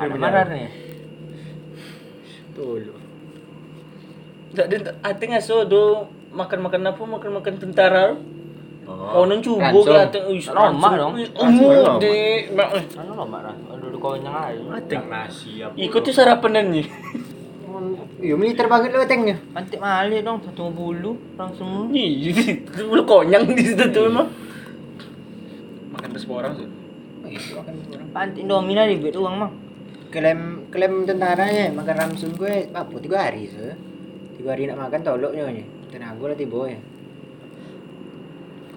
[SPEAKER 5] Mana nih?
[SPEAKER 4] Tuh lu.
[SPEAKER 2] Tak ada artinya so do makan-makan apa makan-makan tentara. Oh. kau nang cubo ka ateng uy.
[SPEAKER 5] Lama dong.
[SPEAKER 2] Umu di.
[SPEAKER 5] Ano lama ra? Aduh kau nyang
[SPEAKER 3] ayo. Nasi apa.
[SPEAKER 2] Ikut tuh sarapanan nih.
[SPEAKER 4] Iya, militer banget lo tengnya.
[SPEAKER 5] Pantai malik dong satu bulu langsung.
[SPEAKER 2] Ih, lu konyang di situ tuh mah. Makan pas orang sih.
[SPEAKER 5] Pantai Indomie lah ribet uang mah.
[SPEAKER 4] Klaim klaim tentaranya makan ramsun gue apa tiga hari se. Tiga hari nak makan toloknya nih. Tenaga lah tiba ya.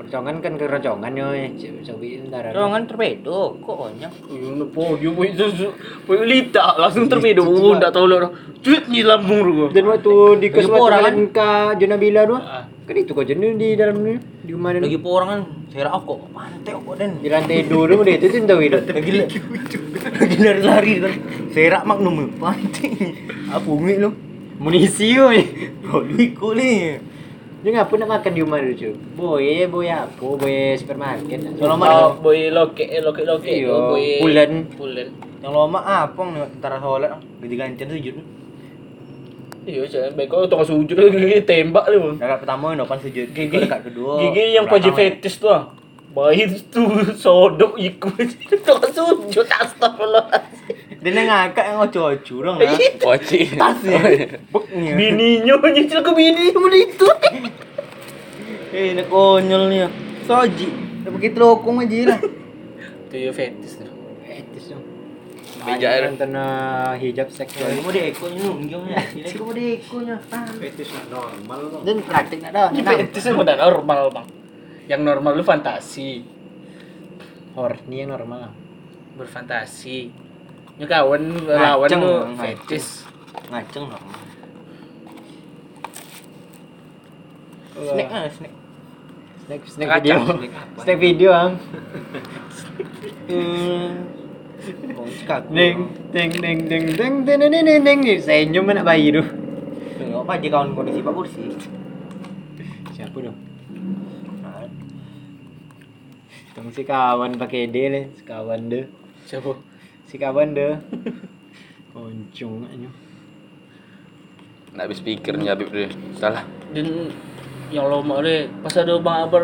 [SPEAKER 4] Congan kan keroncongan nyoy, cobi ntar.
[SPEAKER 5] Congan terpedo kok banyak?
[SPEAKER 2] Iya, po, dia po itu, po lita langsung iya, terpedo bu, oh, ndak tahu lor. Cuit di lambung rugo.
[SPEAKER 4] Dan waktu di kesempatan ka jenabila Bila
[SPEAKER 2] ah.
[SPEAKER 4] kan itu kok jenuh di dalam ini di rumah
[SPEAKER 5] Lagi po orang kan, saya aku kok pantai kok dan.
[SPEAKER 4] Di lantai dua dulu deh itu cinta wih
[SPEAKER 5] Lagi lagi lari-lari saya serak magnum pantai. Apa umi lo?
[SPEAKER 4] Munisi yo,
[SPEAKER 5] boleh kok nih.
[SPEAKER 4] Dia ngapa nak makan di rumah tu? Boy, boy apa? Boy supermarket.
[SPEAKER 5] Kalau
[SPEAKER 2] Oh,
[SPEAKER 5] mana?
[SPEAKER 2] boy loke, loke, loke.
[SPEAKER 4] Iya,
[SPEAKER 2] boy
[SPEAKER 4] bulan.
[SPEAKER 2] Bulan.
[SPEAKER 5] Yang lama apong nih tentara sholat ganti-gantian sujud.
[SPEAKER 2] Iya, jangan baik kau tengah sujud lagi tembak lu.
[SPEAKER 5] Dekat pertama depan sujud.
[SPEAKER 2] Gigi,
[SPEAKER 5] dekat kedua.
[SPEAKER 2] gigi yang pajak fetis tuh. Bayi tu sodok ikut tengah sujud astagfirullahaladzim.
[SPEAKER 5] Yang ngakak yang ocu-ocu dong lah.
[SPEAKER 1] Poci.
[SPEAKER 5] Tasnya. Beknya.
[SPEAKER 2] Bininya nyicil ke bini mana itu.
[SPEAKER 5] Eh, ini konyol nih. Soji. Udah pakai telokong aja lah.
[SPEAKER 2] Itu ya fetis tuh.
[SPEAKER 4] Etis dong.
[SPEAKER 1] Beja
[SPEAKER 4] Banyak nonton uh, hijab seksual.
[SPEAKER 5] Kamu deh ekonya nunggungnya. Ini kamu deh ekonya.
[SPEAKER 3] Fetis normal bang.
[SPEAKER 4] Dan praktik.
[SPEAKER 2] Ini fetis udah normal bang. Yang normal lu fantasi,
[SPEAKER 4] Horny yang normal
[SPEAKER 2] berfantasi. Ini kawan lawan
[SPEAKER 5] Ngaceng,
[SPEAKER 2] lu
[SPEAKER 5] ngaceng.
[SPEAKER 2] fetis.
[SPEAKER 5] Ngaceng dong. Snack ah, snack.
[SPEAKER 4] Snack snack video. Snack video ang.
[SPEAKER 5] Cakap.
[SPEAKER 4] Ding ding ding ding ding ding ding ding ding ding. Senyum anak bayi tu.
[SPEAKER 5] Tengok apa aja kawan kondisi Pak Kursi.
[SPEAKER 4] Siapa tu? Tunggu si kawan pakai D le, si kawan de,
[SPEAKER 2] Siapa?
[SPEAKER 4] si kawan deh koncong aja
[SPEAKER 1] nggak habis pikirnya habis deh salah.
[SPEAKER 2] Dan yang lo mau deh pas ada bang abar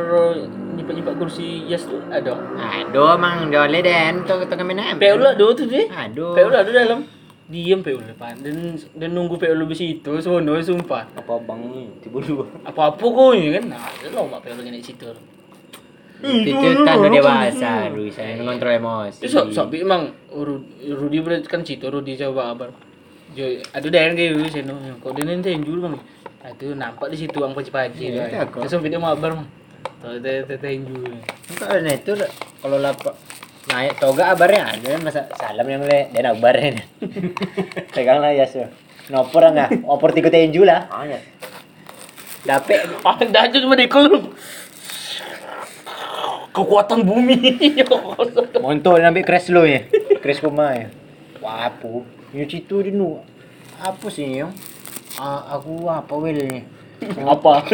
[SPEAKER 2] nyipak-nyipak kursi yes tuh ada.
[SPEAKER 4] Ada mang. Dole dan tuh kita kami
[SPEAKER 2] nang peul ada tuh deh
[SPEAKER 4] aduh.
[SPEAKER 2] Peul do dalam. Diem peul depan dan dan nunggu peul lebih situ sono sumpah.
[SPEAKER 5] Apa bang tiba dua
[SPEAKER 2] apa apa kau kan? Nah lo mak peul di situ
[SPEAKER 4] itu tanda dewasa, Rui. Saya mengontrol emosi.
[SPEAKER 2] Itu sok sok emang Ru- Rudi berarti kan situ Rudi coba Abar. Jo, ada daerah kayak gitu seno. Kok dia nanti jujur bang. Nah, itu nampak di situ ang paci-paci. Terus video mau Abar mah. Tuh, teh teh tenju.
[SPEAKER 4] Kalau nah itu kalau lapa naik toga abarnya ada masa salam yang le dan abarnya. Pegang lah ya so. Nopor enggak? Opor tiga tenju lah.
[SPEAKER 5] Hanya.
[SPEAKER 4] Dapet
[SPEAKER 2] Ah, dah cuma dikelum. Kekuatan bumi.
[SPEAKER 4] Montol ambil crash lo ya. Crash pemain. Wah, apa? Ini situ dia nu. Apa sih yang? Ah, aku apa wel ni?
[SPEAKER 2] Apa?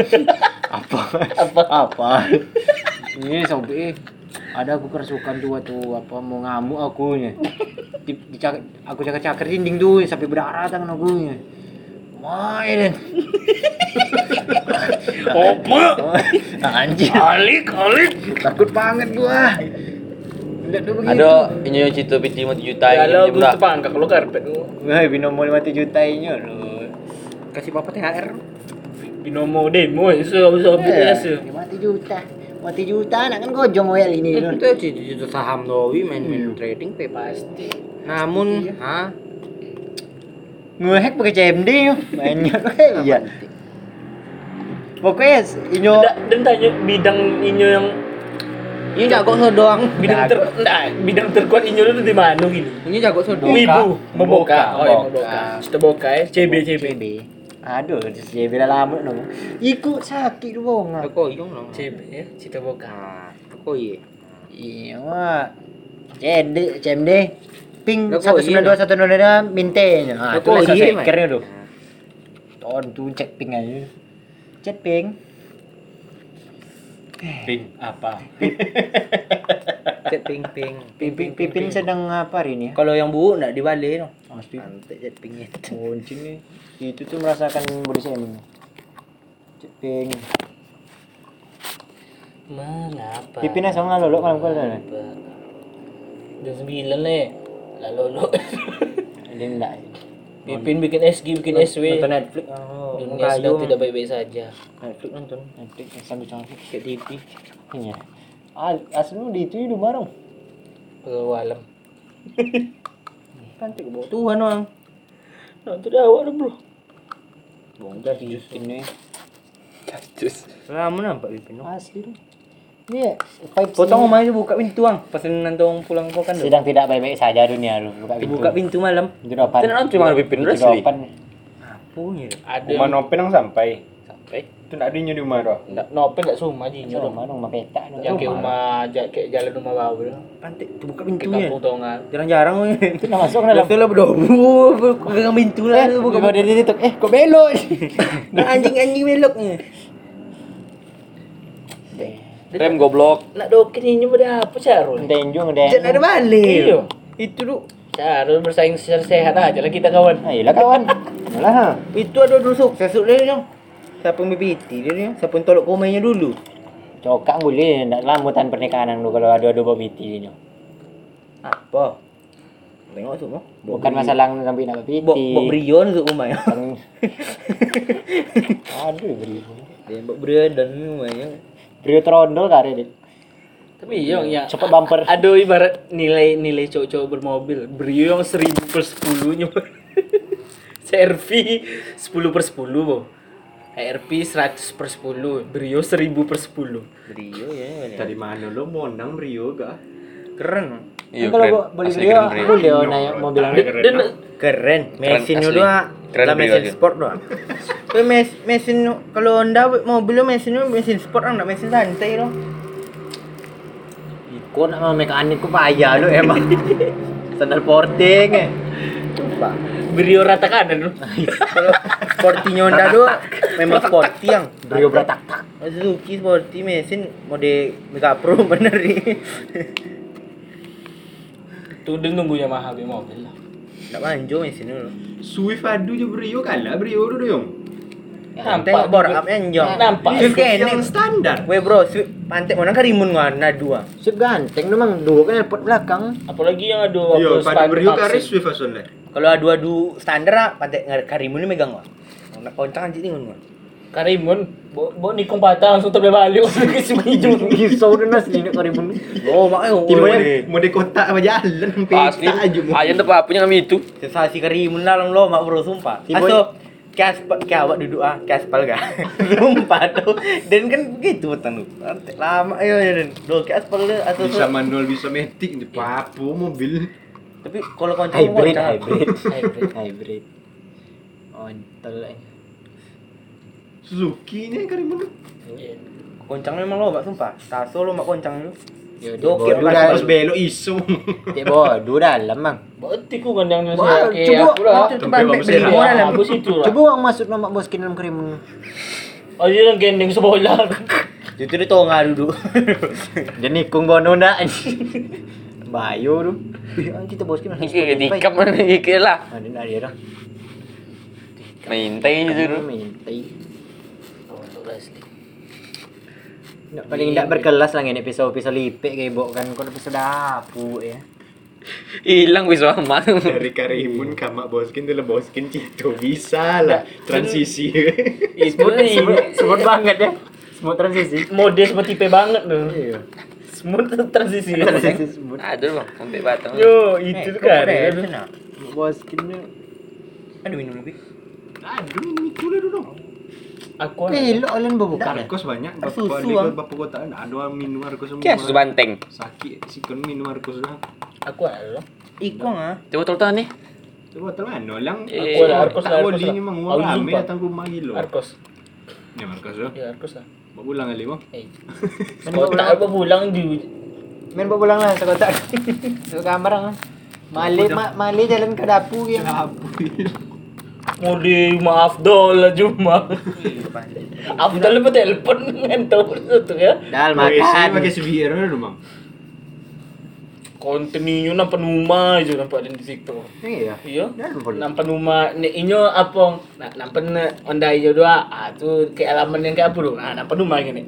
[SPEAKER 4] Apa?
[SPEAKER 2] Apa?
[SPEAKER 4] apa? Ini sobe ada aku kerasukan tu waktu apa mau ngamuk aku nya. Di, aku cakar-cakar dinding tu sampai berdarah tangan aku nya. Main.
[SPEAKER 2] Apa?
[SPEAKER 4] Anjir.
[SPEAKER 2] Alik, alik.
[SPEAKER 4] Takut banget gua.
[SPEAKER 1] Ada ini cerita PT 5 juta
[SPEAKER 2] Kalau
[SPEAKER 1] ini
[SPEAKER 2] gue tepangkak lo karpet lu.
[SPEAKER 4] Wah, binomo 5 juta ini lo. Kasih papa THR.
[SPEAKER 2] Binomo demo itu bisa biasa.
[SPEAKER 4] 5 juta. 5 juta nak kan gojong wel ini.
[SPEAKER 5] Itu itu saham doi main-main trading pe pasti. Namun, ha?
[SPEAKER 4] Ngehack pakai CMD yo. Banyak iya. Pokoknya inyo
[SPEAKER 2] Da- Dan tanya bidang inyo yang
[SPEAKER 5] Ini jago so doang.
[SPEAKER 2] bidang ter bidang terkuat inyo itu di mana gini?
[SPEAKER 5] Ini jago so doang.
[SPEAKER 2] Wibu, memboka. Oh, iya,
[SPEAKER 4] Memboka.
[SPEAKER 2] boka ya, CB CB.
[SPEAKER 4] Aduh, CB dah lama dong. Ikut sakit dong.
[SPEAKER 5] Kok yung lang.
[SPEAKER 2] CB ya, Cita boka.
[SPEAKER 5] Kok iya.
[SPEAKER 4] Iya, wah. CMD, CMD. Ping
[SPEAKER 5] kok
[SPEAKER 4] satu sembilan dua satu nol dua mintenya. Ah,
[SPEAKER 5] Lah,
[SPEAKER 4] itu lah
[SPEAKER 5] iya,
[SPEAKER 4] selesai
[SPEAKER 5] Mas?
[SPEAKER 4] kernya tuh. Ton tuh cek ping aja. Cek ping.
[SPEAKER 3] Ping apa?
[SPEAKER 5] Cek ping ping.
[SPEAKER 4] Pipin, Pipin sedang apa hari ini?
[SPEAKER 5] Kalau yang bu enggak dibalik no.
[SPEAKER 4] Oh,
[SPEAKER 5] cek pingnya.
[SPEAKER 4] Kunci nih. Itu tuh merasakan body shaming. Cek ping.
[SPEAKER 2] Mengapa?
[SPEAKER 4] Pipin yang sama lolo malam kali.
[SPEAKER 2] Jam sembilan le. Lalu lo.
[SPEAKER 4] Ini enggak.
[SPEAKER 2] Pipin bikin SG, bikin SW.
[SPEAKER 4] Nonton Netflix.
[SPEAKER 5] Oh,
[SPEAKER 2] Dunia sedang tidak baik-baik saja.
[SPEAKER 5] Netflix nonton.
[SPEAKER 4] Netflix yang sambil cantik.
[SPEAKER 5] Kayak TV.
[SPEAKER 4] Iya. Ah, asli di itu di marong.
[SPEAKER 2] Kalau alam.
[SPEAKER 5] Cantik bawa Tuhan orang.
[SPEAKER 2] Itu dah awak dah bro.
[SPEAKER 4] Bongkar Pipin nih.
[SPEAKER 5] Lama nampak Pipin.
[SPEAKER 4] Asli tuh. Iya,
[SPEAKER 5] Potong rumah itu buka pintu ang. Pas nanti orang pulang kau kan.
[SPEAKER 4] sedang tidak baik-baik saja dunia lu. Buka pintu.
[SPEAKER 5] Buka pintu malam.
[SPEAKER 4] Jeropan.
[SPEAKER 1] Tenang cuma Pipin
[SPEAKER 4] Pintu
[SPEAKER 1] asli.
[SPEAKER 4] jeropan.
[SPEAKER 5] Apa ya?
[SPEAKER 2] Ada
[SPEAKER 3] Rumah Nopen yang sampai.
[SPEAKER 2] sampai.
[SPEAKER 3] Itu nak adanya di rumah doh.
[SPEAKER 2] Nggak, nopen nggak semua ji
[SPEAKER 4] rumah dong, rumah peta.
[SPEAKER 2] Yang kayak rumah, kayak jalan rumah bawah tu.
[SPEAKER 5] Pantai tu buka
[SPEAKER 2] Ke
[SPEAKER 5] pintunya.
[SPEAKER 2] kampung Tonga.
[SPEAKER 5] Jarang-jarang oh.
[SPEAKER 4] Itu nak masuk dalam.
[SPEAKER 5] Betul lah berdobu, pegang pintu lah.
[SPEAKER 4] Eh,
[SPEAKER 5] buka
[SPEAKER 4] dia tutup. Eh, kok belok?
[SPEAKER 5] Anjing-anjing beloknya.
[SPEAKER 1] Rem goblok.
[SPEAKER 2] Nak dokin ini pada apa Syarul?
[SPEAKER 4] Tenjung deh.
[SPEAKER 5] Jangan ada balik.
[SPEAKER 2] Iya.
[SPEAKER 5] Itu tu.
[SPEAKER 2] Syarul bersaing secara sehat aja lah kita kawan.
[SPEAKER 4] Ayolah kawan. Alah.
[SPEAKER 5] Itu ada dulu sukses tu dia. Siapa BPT dia ni? Siapa yang tolak komennya dulu?
[SPEAKER 4] Cokak boleh nak lambutan pernikahan lu kalau ada-ada babiti ni.
[SPEAKER 5] Apa? Tengok tu mau.
[SPEAKER 4] Bukan masalah sampai nak babiti.
[SPEAKER 5] Bok bok Brion untuk rumah ya.
[SPEAKER 4] Aduh, beri.
[SPEAKER 5] Dia bok Brion dan rumahnya.
[SPEAKER 4] Beri trondol kare dik.
[SPEAKER 2] Tapi yang yang
[SPEAKER 4] Cepat bumper.
[SPEAKER 2] ada ibarat nilai-nilai cowok-cowok bermobil. Brio yang 1000 per 10 nya. CRV 10 per 10 bo. HRP 100 per 10. Brio 1000 per 10.
[SPEAKER 5] Brio ya.
[SPEAKER 3] Dari mana lo mondang Rio gak?
[SPEAKER 5] Keren.
[SPEAKER 1] Iya
[SPEAKER 4] kalau boleh beli
[SPEAKER 1] Brio.
[SPEAKER 4] boleh oh, naik mobil
[SPEAKER 3] Keren,
[SPEAKER 4] yang
[SPEAKER 3] keren.
[SPEAKER 2] Dan
[SPEAKER 5] Keren. Mesinnya doang.
[SPEAKER 1] Keren
[SPEAKER 5] Lah mesin sport doang. Tapi mes mesin kalau Honda mobilnya mesinnya mesin sport enggak mesin santai dong.
[SPEAKER 4] Kau nak mau mekanik kau payah lu emang. Sandal porting eh.
[SPEAKER 2] Brio rata kanan lu.
[SPEAKER 5] Kalau sportinya Honda doang memang sporty yang.
[SPEAKER 4] Brio beratak tak.
[SPEAKER 5] Suzuki sporty mesin mode Mega Pro bener nih.
[SPEAKER 2] Tuh dia nunggu Yamaha beli mobil lah.
[SPEAKER 5] Enggak manjo mesin dulu.
[SPEAKER 3] Swift adu je Brio kalah Brio tu dong.
[SPEAKER 2] Nampak
[SPEAKER 5] Tengok bor up enjong.
[SPEAKER 2] Nampak.
[SPEAKER 5] Swift
[SPEAKER 3] Yang standar.
[SPEAKER 5] Weh bro, Swift pantek mana karimun ngana dua.
[SPEAKER 4] Sip ganteng memang dua kan airport belakang.
[SPEAKER 2] Apalagi yang ada
[SPEAKER 3] Yo, pada
[SPEAKER 2] vaksin.
[SPEAKER 3] karis Swift asalnya.
[SPEAKER 5] Kalau adu-adu standar ah, pantek karimun ni megang wah. Nak koncang anjing ni ngono.
[SPEAKER 2] Karimun, bo, bo nikung patah langsung terbalik balik ke sungai hijau.
[SPEAKER 4] Risau dan nasi ni karimun.
[SPEAKER 5] Oh, mak yo.
[SPEAKER 3] Timnya mau di kota apa jalan
[SPEAKER 1] Asli.
[SPEAKER 3] peta aja mau.
[SPEAKER 1] Ayam tak apa-apa kami itu.
[SPEAKER 5] Sensasi karimun dalam lo mak bro sumpah.
[SPEAKER 4] Tiba-
[SPEAKER 5] Aso kas awak duduk ah, kas palga. sumpah tuh. Dan kan begitu. Pantek lama ayo ya dan. Do kas palga atau
[SPEAKER 3] Bisa manual bisa metik di papu mobil.
[SPEAKER 5] Tapi kalau koncang
[SPEAKER 4] Hybrid, hybrid,
[SPEAKER 2] Hybrid.
[SPEAKER 4] hybrid. Ontol eh.
[SPEAKER 3] Suzuki ini karimun.
[SPEAKER 2] Iya.
[SPEAKER 5] Koncang memang lo mak sumpah. Taso lo mak koncang lu.
[SPEAKER 4] Yo,
[SPEAKER 5] kira
[SPEAKER 4] dah.
[SPEAKER 3] Pas belok isu.
[SPEAKER 4] Cik bodoh dalam bang.
[SPEAKER 2] Berarti ku kan yang saya
[SPEAKER 4] coba,
[SPEAKER 2] aku lah.
[SPEAKER 3] itu bang Mesir.
[SPEAKER 2] Iya, aku situ lah.
[SPEAKER 4] Coba orang masuk nama bos dalam karimun.
[SPEAKER 2] Oh, dia orang gendeng sebelah.
[SPEAKER 5] Itu dia tonga duduk.
[SPEAKER 4] Dia nikung bono ndak. Bayo tu. Ah, kita bos kini.
[SPEAKER 1] Ini tikap mana ikut lah.
[SPEAKER 4] Ada nak dia dah.
[SPEAKER 1] Mintai je tu.
[SPEAKER 4] Mintai.
[SPEAKER 2] Oh, untuk asli.
[SPEAKER 4] Nak paling tak berkelas lah ni episode-episode lipik ke ibok kan kau episode apa ya.
[SPEAKER 1] Hilang bisa amat.
[SPEAKER 3] Dari karimun ke mak boskin dulu boskin Cito bisa lah transisi.
[SPEAKER 2] Itu nih
[SPEAKER 4] Sebut banget ya. Semua transisi.
[SPEAKER 2] mode seperti P banget tuh.
[SPEAKER 4] Iya.
[SPEAKER 2] Smooth transisi.
[SPEAKER 4] Transisi semut.
[SPEAKER 1] Ada bang, sampai batang.
[SPEAKER 2] Yo, itu kan.
[SPEAKER 4] Bos kini.
[SPEAKER 5] Aduh minum lebih.
[SPEAKER 3] Aduh ini itu dulu.
[SPEAKER 2] Aku
[SPEAKER 4] Pelok kalian bukan.
[SPEAKER 3] Argos banyak. Bapak
[SPEAKER 5] Susu, ah.
[SPEAKER 3] bapak kota ada orang minum argos semua.
[SPEAKER 1] Susu banteng.
[SPEAKER 3] Sakit si kon minum argos dah.
[SPEAKER 2] aku ada.
[SPEAKER 5] Iko ah.
[SPEAKER 1] Coba tolong tangan ni.
[SPEAKER 3] Coba telan lang.
[SPEAKER 1] Eh,
[SPEAKER 2] Aku ada Argos lah,
[SPEAKER 3] boleh
[SPEAKER 2] Argos lah.
[SPEAKER 3] ni memang
[SPEAKER 2] Aku
[SPEAKER 3] orang
[SPEAKER 2] jumpa.
[SPEAKER 3] datang rumah gilo.
[SPEAKER 2] Arkos.
[SPEAKER 3] Ni argos tu.
[SPEAKER 2] Ya, Arkos lah.
[SPEAKER 3] Bawa pulang kali bang.
[SPEAKER 2] Eh. Semua tak apa pulang di
[SPEAKER 4] Main bawa pulang lah sekotak. Suka kamar lah. Mali ma, mali jalan ke dapur yang.
[SPEAKER 2] mode maaf dol lah cuma. Afdal apa telepon tahu tu ya.
[SPEAKER 4] Dal makan.
[SPEAKER 3] pakai severe tu bang.
[SPEAKER 2] Kontinue nampak rumah je nampak di situ.
[SPEAKER 4] Iya.
[SPEAKER 2] Iya. Nampak rumah ni inyo apa nak nampak na ondai je doa. Ah tu ke alaman yang ke apa tu. Ah nampak rumah gini.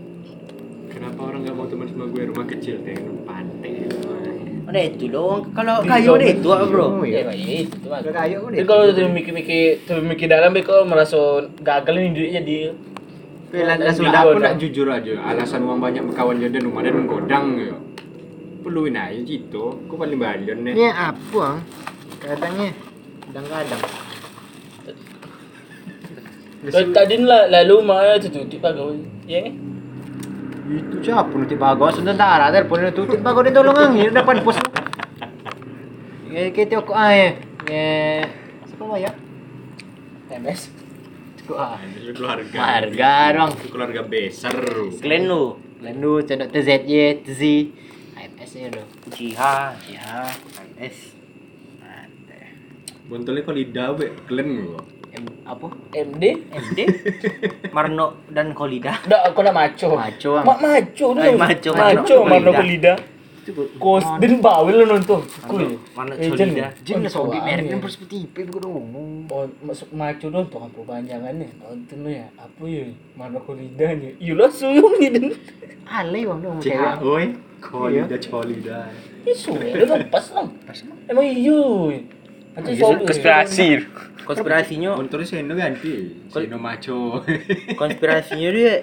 [SPEAKER 3] Kenapa orang nggak mau teman sama gue rumah kecil tengok.
[SPEAKER 5] Ada itu loh. Kalau kayu ada itu ah bro.
[SPEAKER 2] Ya, ya itu tu
[SPEAKER 4] Ada
[SPEAKER 2] kan.
[SPEAKER 4] kayu
[SPEAKER 2] kalau tu mikir-mikir tu mikir dalam kau merasa gagal ni duitnya dia.
[SPEAKER 4] Pelan dah
[SPEAKER 3] Sudah aku
[SPEAKER 4] pun
[SPEAKER 3] nak jujur aja. Alasan uang banyak berkawan jadi rumah dan menggodang ya. Perluin aja gitu. Aku paling balon
[SPEAKER 4] Ni
[SPEAKER 3] nih.
[SPEAKER 4] apa ah? Kadangnya kadang-kadang.
[SPEAKER 2] Kalau tadi lah lalu mah tu tutup pagau. Ya ni.
[SPEAKER 4] Itu siapa nutik bagus tentara telepon itu tutik bagus dia tolong angin depan pos. Eh kita kok ay. Eh siapa bayar?
[SPEAKER 2] MS.
[SPEAKER 4] Kok ah.
[SPEAKER 3] Keluarga.
[SPEAKER 4] Harga dong.
[SPEAKER 3] Keluarga besar.
[SPEAKER 5] Kalian lu.
[SPEAKER 4] Lalu cendok TZY, TZ. IMS nya dong.
[SPEAKER 5] Jiha, Jiha, S.
[SPEAKER 3] Bontolnya kalau lidah be, keren gua.
[SPEAKER 4] M apa?
[SPEAKER 2] MD.
[SPEAKER 5] MD. Marno dan Kolida.
[SPEAKER 2] Dah aku nak maco.
[SPEAKER 4] Maco.
[SPEAKER 2] Mak maco tu.
[SPEAKER 5] Ay, maco,
[SPEAKER 2] Maco
[SPEAKER 5] Marno Kolida.
[SPEAKER 2] Kos din bawel lo nonton. Kuy.
[SPEAKER 5] Marno
[SPEAKER 2] Eh,
[SPEAKER 5] Kolida.
[SPEAKER 4] Jin lah sobi merek
[SPEAKER 2] yang
[SPEAKER 4] seperti IP bukan ngomong.
[SPEAKER 2] Oh, masuk maco dong tuh apa panjangan nih nonton lo ya apa ya mana kolidanya iya lah suyung ni dan
[SPEAKER 4] Alay bang dong cewek.
[SPEAKER 3] oi. Kolida colida.
[SPEAKER 2] ini suyung dong pas dong emang iyo
[SPEAKER 1] Konspirasi.
[SPEAKER 5] Konspirasinya,
[SPEAKER 3] Bontolnya seno ganti. Seno maco.
[SPEAKER 5] konspirasinya dia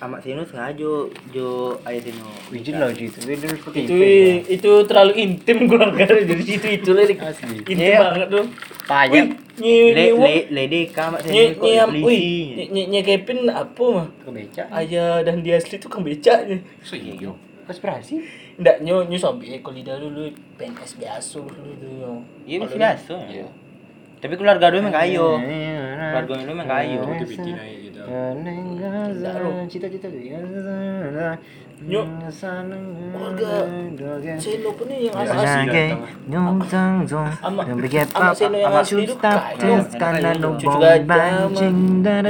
[SPEAKER 5] amak seno sengaja jo ayat seno.
[SPEAKER 4] Wijin lah seperti
[SPEAKER 2] itu
[SPEAKER 4] IP.
[SPEAKER 2] itu terlalu intim keluarga jadi situ itu lah
[SPEAKER 4] Asli.
[SPEAKER 2] intim
[SPEAKER 5] Iya.
[SPEAKER 2] banget tuh
[SPEAKER 4] Payah.
[SPEAKER 2] Wih, nyi
[SPEAKER 5] Le
[SPEAKER 2] nyi
[SPEAKER 5] le le de kamak
[SPEAKER 2] nyi
[SPEAKER 5] seno kok
[SPEAKER 2] nyi am- wih
[SPEAKER 5] polisi.
[SPEAKER 2] nyi nyi nyi Kevin apa mah
[SPEAKER 4] Kebeca.
[SPEAKER 2] ayah dan dia asli tuh kan becaknya
[SPEAKER 3] So iya.
[SPEAKER 4] Konspirasi.
[SPEAKER 2] Nggak, nyo nyo sobi kolida dulu PNS biasa dulu tuh.
[SPEAKER 5] Iya biasa biasa. Tapi keluarga dia memang kayo. Keluarga dia memang kayo.
[SPEAKER 3] Itu bikin aja gitu.
[SPEAKER 4] Cita-cita tu.
[SPEAKER 2] Nyok. Keluarga Seno pun yang asli. Amak amak Seno yang asli tu kaya. Cucu gajah mah.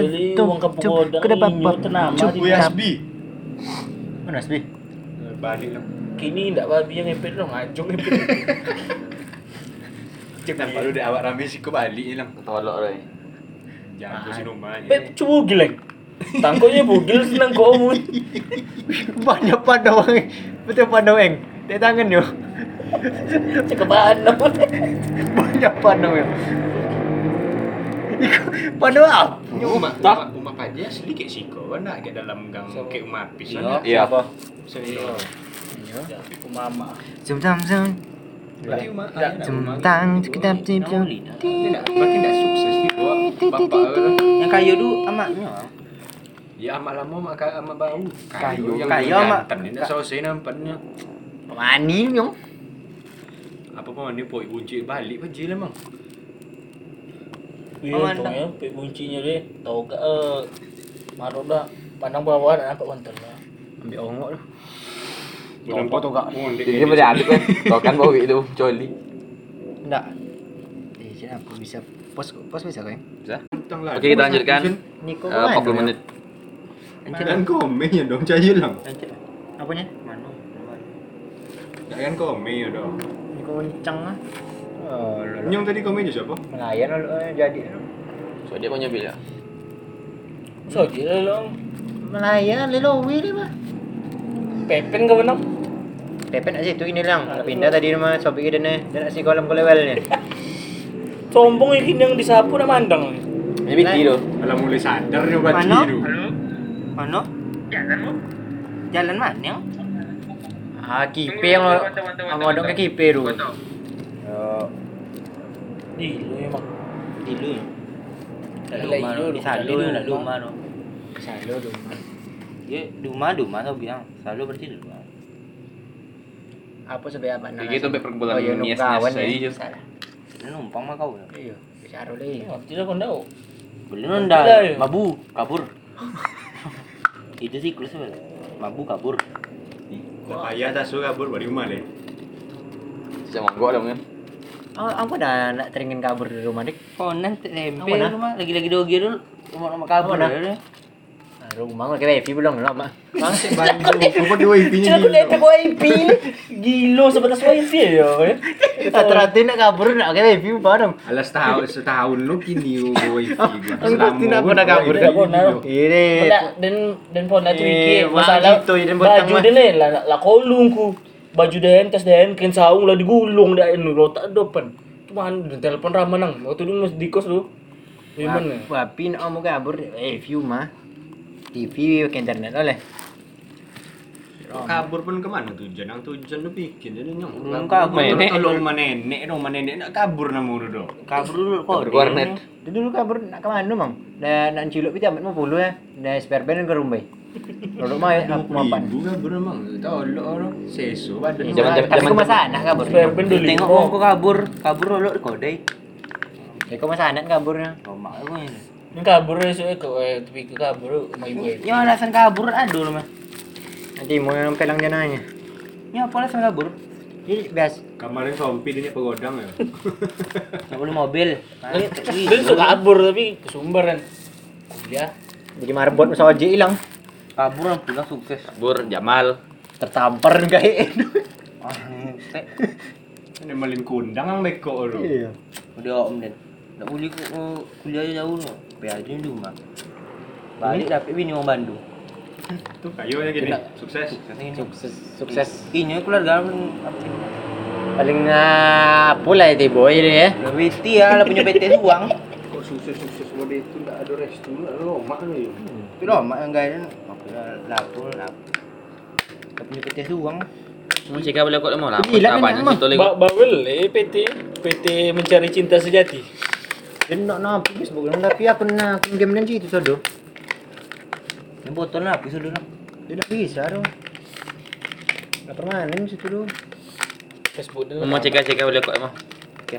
[SPEAKER 2] Beli uang kampung godang inyo ternama di
[SPEAKER 3] Cukup Yasbi.
[SPEAKER 4] Mana Asbi?
[SPEAKER 3] Balik lah.
[SPEAKER 2] Kini ndak babi yang ngepet dong, anjong ngepet.
[SPEAKER 3] Cek nampak lu deh awak rame sih balik ni lang.
[SPEAKER 1] Tolok lah.
[SPEAKER 3] Jago si nomanya.
[SPEAKER 2] Pe coba gileng. Tangkonya bugil senang kau mu.
[SPEAKER 4] Banyak pandau eng. Betul pandau eng. Dia tangan yo.
[SPEAKER 2] Cekapaan.
[SPEAKER 4] Banyak pandau yo. Iku pandau apa?
[SPEAKER 3] Uma, uma, uma paji asli kayak siko, kan nak kayak dalam gang kayak uma apis. kan?
[SPEAKER 1] Iya.
[SPEAKER 3] Siko.
[SPEAKER 2] Aku mama.
[SPEAKER 4] Zum zum zum.
[SPEAKER 3] Berarti uma,
[SPEAKER 2] Tidak.
[SPEAKER 4] Tentang sekedap tim zum.
[SPEAKER 3] Tidak, tidak sukses di bawah bapak orang.
[SPEAKER 5] Yang kayu dulu amaknya.
[SPEAKER 3] Ya amat lama mak ka- amat bau.
[SPEAKER 5] Kayu,
[SPEAKER 3] yang
[SPEAKER 5] kayu
[SPEAKER 3] ni nak selesai nampaknya.
[SPEAKER 4] Mani yo.
[SPEAKER 3] Apa pun ni poi kunci balik paji lah mang.
[SPEAKER 2] Iya, tong ya, pe kuncinya deh. Tahu ke eh maruk dah pandang bawah nak nampak mantel lah.
[SPEAKER 4] Ambil.
[SPEAKER 3] Nampak tu kak. Oh,
[SPEAKER 1] Jadi pada habis kan. Kau kan bau itu coli.
[SPEAKER 4] Enggak. Eh, jadi apa bisa pos pos bisa kan?
[SPEAKER 1] Bisa. Oke, kita lanjutkan.
[SPEAKER 4] Niko
[SPEAKER 1] Eh, 40 menit.
[SPEAKER 3] Jangan komen ya dong, cahaya lang.
[SPEAKER 4] Apanya?
[SPEAKER 5] Mana?
[SPEAKER 3] Jangan komen ya dong.
[SPEAKER 4] Niko kencang ah. Oh, lolo.
[SPEAKER 3] Nyong tadi komen je siapa?
[SPEAKER 4] Melayan lolo eh, jadi.
[SPEAKER 1] So dia punya bil ya.
[SPEAKER 2] So dia long.
[SPEAKER 4] Melayan lelo wili mah.
[SPEAKER 2] Pepen kau benang.
[SPEAKER 4] Pepen nak situ ini lang. Pindah tadi rumah sobi dia ni. Dia nak si kolam kolewelnya.
[SPEAKER 2] Sombong ini yang disapu nak mandang.
[SPEAKER 1] Ini biti tu.
[SPEAKER 3] Kalau mulai sadar ni baca
[SPEAKER 5] Mana?
[SPEAKER 3] tu.
[SPEAKER 5] Mana? Jalan Jalan mana?
[SPEAKER 4] Ah, kipe yang ang odong ke kipe. Oh,
[SPEAKER 2] Di lu emang.
[SPEAKER 5] Dulu ya.
[SPEAKER 2] Lah,
[SPEAKER 5] di salo
[SPEAKER 2] dulu, dulu.
[SPEAKER 5] rumah tu.
[SPEAKER 4] salo tu.
[SPEAKER 5] Ya, di rumah tau bilang. Selalu berarti di rumah.
[SPEAKER 4] Apa sebab apa
[SPEAKER 1] gitu sampai
[SPEAKER 4] Oh,
[SPEAKER 1] nias nias.
[SPEAKER 4] Salah.
[SPEAKER 5] Dia numpang mah kau.
[SPEAKER 4] Iya, lagi.
[SPEAKER 2] Oh, Tidak kau tahu. Ya.
[SPEAKER 5] mabu, kabur. Itu sih sebenarnya. Mabu kabur.
[SPEAKER 3] Dah payah tak suruh kabur balik rumah le.
[SPEAKER 1] Sejak dah kan.
[SPEAKER 4] Oh, apa dah nak teringin kabur dari rumah dik?
[SPEAKER 5] Oh, nanti tempe
[SPEAKER 4] dah?
[SPEAKER 5] rumah. Lagi-lagi dogi dulu. Rumah-rumah kabur.
[SPEAKER 4] Apa dah?
[SPEAKER 5] ya.
[SPEAKER 4] Ah, rumah kau wifi belum lah, Mak.
[SPEAKER 3] Masih bantu. Kau dua ipinya
[SPEAKER 2] Cakap letak kau IP ni. Gilo sebatas wifi ya. eh.
[SPEAKER 4] Rata-rata nak kabur nak pakai wifi bareng.
[SPEAKER 3] Alas tahun setahun lu kini wifi
[SPEAKER 4] pasti nak pernah kabur.
[SPEAKER 2] Tak pernah.
[SPEAKER 4] Ini.
[SPEAKER 2] Dan dan
[SPEAKER 4] Eh,
[SPEAKER 2] curi
[SPEAKER 4] wah,
[SPEAKER 2] masalah
[SPEAKER 4] dan
[SPEAKER 2] baju ni lah lah kolung ku baju dia tas dia kan saung lah digulung ni lo tak depan cuma dan telepon ramah nang waktu dulu masih di kos tu gimana
[SPEAKER 4] Wapi nak mau kabur wifi mah. TV ke internet oleh.
[SPEAKER 3] Kabur pun ke mana tujuan? Yang tujuan lu bikin jadi nyong.
[SPEAKER 5] Kabur.
[SPEAKER 3] Nenek kalau rumah nenek, rumah nenek nak kabur nama lu dong.
[SPEAKER 5] Kabur dulu kok.
[SPEAKER 1] Kabur ke warnet.
[SPEAKER 4] Dulu kabur nak ke mana, Mang? Dah nak ciluk piti amat mau puluh ya. Dah spare band ke rumah. Lalu mah apa mapan.
[SPEAKER 3] Ibu kabur emang. Tahu lu orang sesu badan.
[SPEAKER 1] Zaman-
[SPEAKER 4] Tapi
[SPEAKER 1] zaman-
[SPEAKER 4] kau masa anak kabur.
[SPEAKER 5] Tengok mau kau kabur, kabur lo kodai.
[SPEAKER 4] Ya kau masa anak kaburnya.
[SPEAKER 5] Romak aku ini.
[SPEAKER 2] ini kabur esok eh kau eh tapi ke kabur rumah ibu eh
[SPEAKER 5] Ya alasan kabur ada dulu mah.
[SPEAKER 4] Nanti mau yang pelang jananya.
[SPEAKER 5] Ya apa alasan kabur?
[SPEAKER 4] Jadi biasa.
[SPEAKER 3] Kemarin sompi dia pegodang ya.
[SPEAKER 5] Nggak boleh mobil.
[SPEAKER 2] dia suka kabur tapi kesumber kan kuliah
[SPEAKER 4] Jadi marbot masa ojek hilang.
[SPEAKER 5] Kabur yang pulang sukses.
[SPEAKER 1] Bur Jamal.
[SPEAKER 4] Tertampar kayak.
[SPEAKER 5] Ah, teh.
[SPEAKER 3] Ini malin kundang ang beko lu.
[SPEAKER 4] Iya.
[SPEAKER 5] Udah om den. Nggak boleh ku ku- kuliah jauh no. Biar aja di rumah. Balik dapet bini orang Bandung.
[SPEAKER 3] Tuh kayunya gini.
[SPEAKER 5] Kena.
[SPEAKER 3] Sukses.
[SPEAKER 4] Sukses. Sukses.
[SPEAKER 5] Ini keluarga apa?
[SPEAKER 4] Paling ah, lah itu boy ya.
[SPEAKER 5] BT ya, lah punya PT uang.
[SPEAKER 3] Kok sukses-sukses mode itu enggak ada restu, enggak ada lomak lu ya.
[SPEAKER 5] Itu loh, mak yang lapor, lapor. Lah punya PT uang.
[SPEAKER 1] Mau cakap boleh kok lemah lah.
[SPEAKER 4] Gila kan, emang.
[SPEAKER 2] ba bawel eh PT PT mencari cinta sejati
[SPEAKER 4] Dia nak nampak Facebook lang tapi aku na akun game nan situ sodo.
[SPEAKER 5] Ini botol lah, pisau dulu.
[SPEAKER 4] Dia nak bisa tu. Nak permanen situ tu.
[SPEAKER 2] Facebook dia
[SPEAKER 1] Mau cakap cakap boleh kok lemah.
[SPEAKER 5] Oke.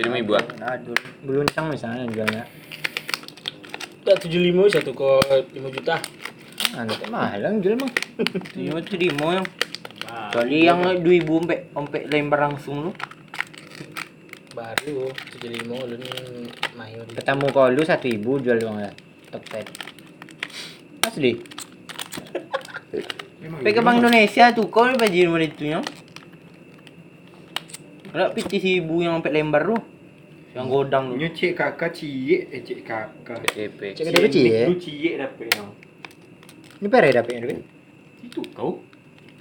[SPEAKER 1] Film ibu ah.
[SPEAKER 5] Nah, aduh.
[SPEAKER 4] Beluncang misalnya jualnya.
[SPEAKER 2] Tak 75 satu kok 5 juta
[SPEAKER 4] Ah, nanti mahal lang jual mah.
[SPEAKER 5] Mah tuh demo yang. Kecuali yang 2000 ompek ompek lembar langsung lu.
[SPEAKER 2] baru 75 lu ni mayo di
[SPEAKER 4] Ketemu kau lu satu ibu jual doang ya. Top set. Asli.
[SPEAKER 5] Sampai ke Bank Indonesia tuh kau baju nomor itu yang. Kalau PT si ibu yang ompek lembar lu. Yang godang lu.
[SPEAKER 3] Cik kakak cie eh cik kakak.
[SPEAKER 4] Cik ada kecil ya.
[SPEAKER 3] Lu cie dapet yang.
[SPEAKER 4] Ini pere dapetnya duit.
[SPEAKER 3] Itu kau.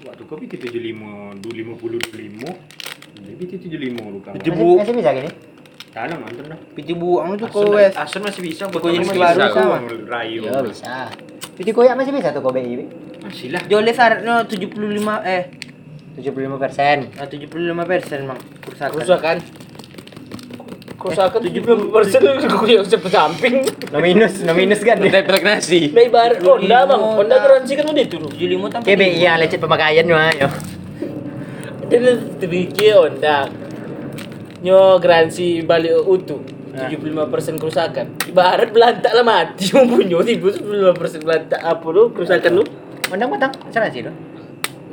[SPEAKER 3] Waktu kau PT 75 250 25. Jadi PT 75 lu kawan.
[SPEAKER 5] Itu
[SPEAKER 4] Masih,
[SPEAKER 5] bu-
[SPEAKER 4] masih bisa gini?
[SPEAKER 3] Tanam nonton dah.
[SPEAKER 5] Piti buang lu
[SPEAKER 3] Asun,
[SPEAKER 5] kau wes.
[SPEAKER 3] Asun masih bisa
[SPEAKER 5] Kau
[SPEAKER 3] buat
[SPEAKER 5] jadi
[SPEAKER 3] masih
[SPEAKER 5] baru sama.
[SPEAKER 3] Rayu.
[SPEAKER 4] Ya bisa. Piti koyak masih bisa tuh kau. Bi.
[SPEAKER 3] Masih lah.
[SPEAKER 5] Jole syaratnya 75 eh
[SPEAKER 4] 75 persen.
[SPEAKER 5] ah, 75 persen mang kerusakan.
[SPEAKER 2] Kerusakan. Kerusakan 70 persen aku yang cepet samping.
[SPEAKER 4] No minus, no minus kan.
[SPEAKER 1] Telek nasi.
[SPEAKER 2] Nah ibarat Honda bang, Honda garansi kan udah itu.
[SPEAKER 5] 75 tambah.
[SPEAKER 4] Kayak BI yang lecet pemakaian mah yo.
[SPEAKER 2] Dia terpikir Honda. Nyo garansi balik utuh. 75% kerusakan. Ibarat belantak lah mati mau punya tiba 75% belantak apa lu kerusakan lu?
[SPEAKER 4] Undang matang, sana sih lo.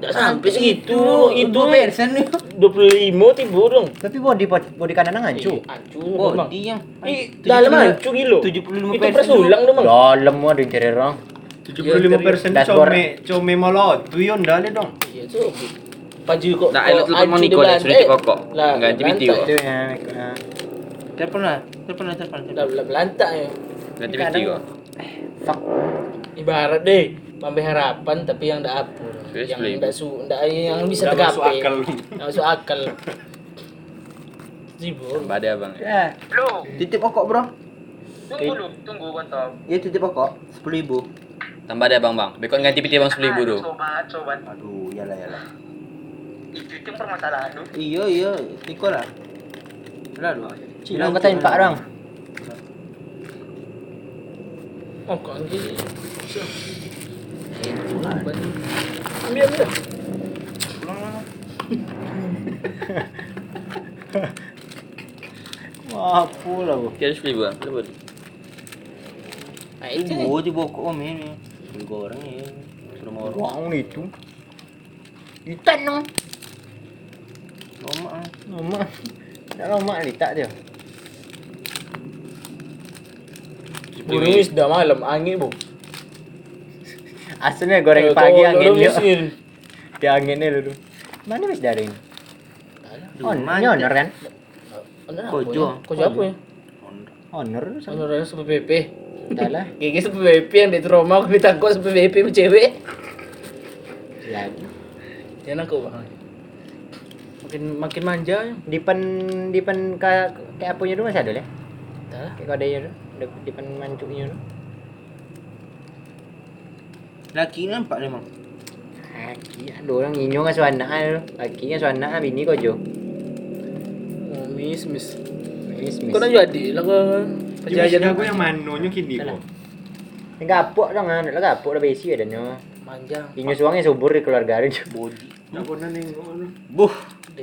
[SPEAKER 2] Enggak sampai segitu. Itu
[SPEAKER 5] persen nih.
[SPEAKER 2] 25 tiba dong.
[SPEAKER 4] Tapi body body kanan hancur.
[SPEAKER 2] Hancur
[SPEAKER 5] Oh,
[SPEAKER 2] bang.
[SPEAKER 5] dia yang
[SPEAKER 2] Ih, dalam hancur gilo.
[SPEAKER 5] 75
[SPEAKER 2] Itu
[SPEAKER 5] persen
[SPEAKER 2] persulang dong bang.
[SPEAKER 4] Dalam ada interior orang.
[SPEAKER 3] 75 persen come come molot. Tu yon dah le dong.
[SPEAKER 2] Iya tuh. Paju kok.
[SPEAKER 1] Nah,
[SPEAKER 2] kok
[SPEAKER 1] elok
[SPEAKER 2] hancur
[SPEAKER 1] dikokok.
[SPEAKER 2] Lah,
[SPEAKER 1] Ganti
[SPEAKER 2] belantak
[SPEAKER 1] video.
[SPEAKER 2] ya.
[SPEAKER 4] Itu ya. eh,
[SPEAKER 5] Telepon lah. Telepon lah, telepon.
[SPEAKER 2] Dah belantak ya.
[SPEAKER 1] Ganti PT kok.
[SPEAKER 4] Fuck.
[SPEAKER 2] Ibarat deh, Mambe harapan tapi yang ndak apa.
[SPEAKER 1] Yes,
[SPEAKER 2] Yang ndak su ndak yang bisa
[SPEAKER 3] Ndak masuk akal.
[SPEAKER 2] Masuk akal. Sibuk.
[SPEAKER 1] Tambah ada bang.
[SPEAKER 5] Ya. Titip pokok, Bro.
[SPEAKER 2] Tunggu dulu, tunggu kontol.
[SPEAKER 5] Ya titip pokok 10.000.
[SPEAKER 1] Tambah ada bang bang. Bekon ganti PT bang sepuluh ribu tuh.
[SPEAKER 2] Sobat, sobat.
[SPEAKER 5] Aduh, yalah yalah.
[SPEAKER 2] Itu itu permasalahan lu.
[SPEAKER 5] Iya, iya, tiko lah. Lalu.
[SPEAKER 4] Cina katain Pak orang.
[SPEAKER 2] Oh, kok gitu.
[SPEAKER 4] Wah, pula bu.
[SPEAKER 5] Ini. Lama
[SPEAKER 4] litak dia.
[SPEAKER 2] Burung wis dah malam angin, Bu.
[SPEAKER 4] Asalnya goreng pagi
[SPEAKER 2] kau-
[SPEAKER 4] angin
[SPEAKER 2] kau
[SPEAKER 4] dia.
[SPEAKER 2] mesin.
[SPEAKER 4] Dia anginnya dulu. Mana wis dari ini? Oh, honor kan?
[SPEAKER 5] Kojo.
[SPEAKER 2] ya? Kojo apa ya?
[SPEAKER 4] Honor sama
[SPEAKER 2] Honor sampai PP.
[SPEAKER 4] salah.
[SPEAKER 2] Gigi sampai PP yang di trauma aku ditangkap sampai PP sama cewek.
[SPEAKER 4] Lagi.
[SPEAKER 2] Jangan aku bang. Makin makin manja ya.
[SPEAKER 4] Dipen dipen kayak kayak apanya dulu masih ada ya?
[SPEAKER 2] Dah.
[SPEAKER 4] Kayak kodenya dulu. Dip- Dipen mancuknya dulu.
[SPEAKER 5] Laki nampak dia mang.
[SPEAKER 4] Laki ada orang inyo nggak suana dulu. Lakinya suana bini kojo.
[SPEAKER 2] Oh, miss miss.
[SPEAKER 4] Miss miss.
[SPEAKER 2] Kau nak jadi lah kau.
[SPEAKER 3] Jajan aku yang manonya kini kok.
[SPEAKER 4] Enggak apok dong, ada lah apok dah besi ada nyo.
[SPEAKER 2] Manja.
[SPEAKER 4] Inyo suangnya subur di keluarga dia.
[SPEAKER 5] Body.
[SPEAKER 3] Tak pernah nengok lu.
[SPEAKER 5] Buh.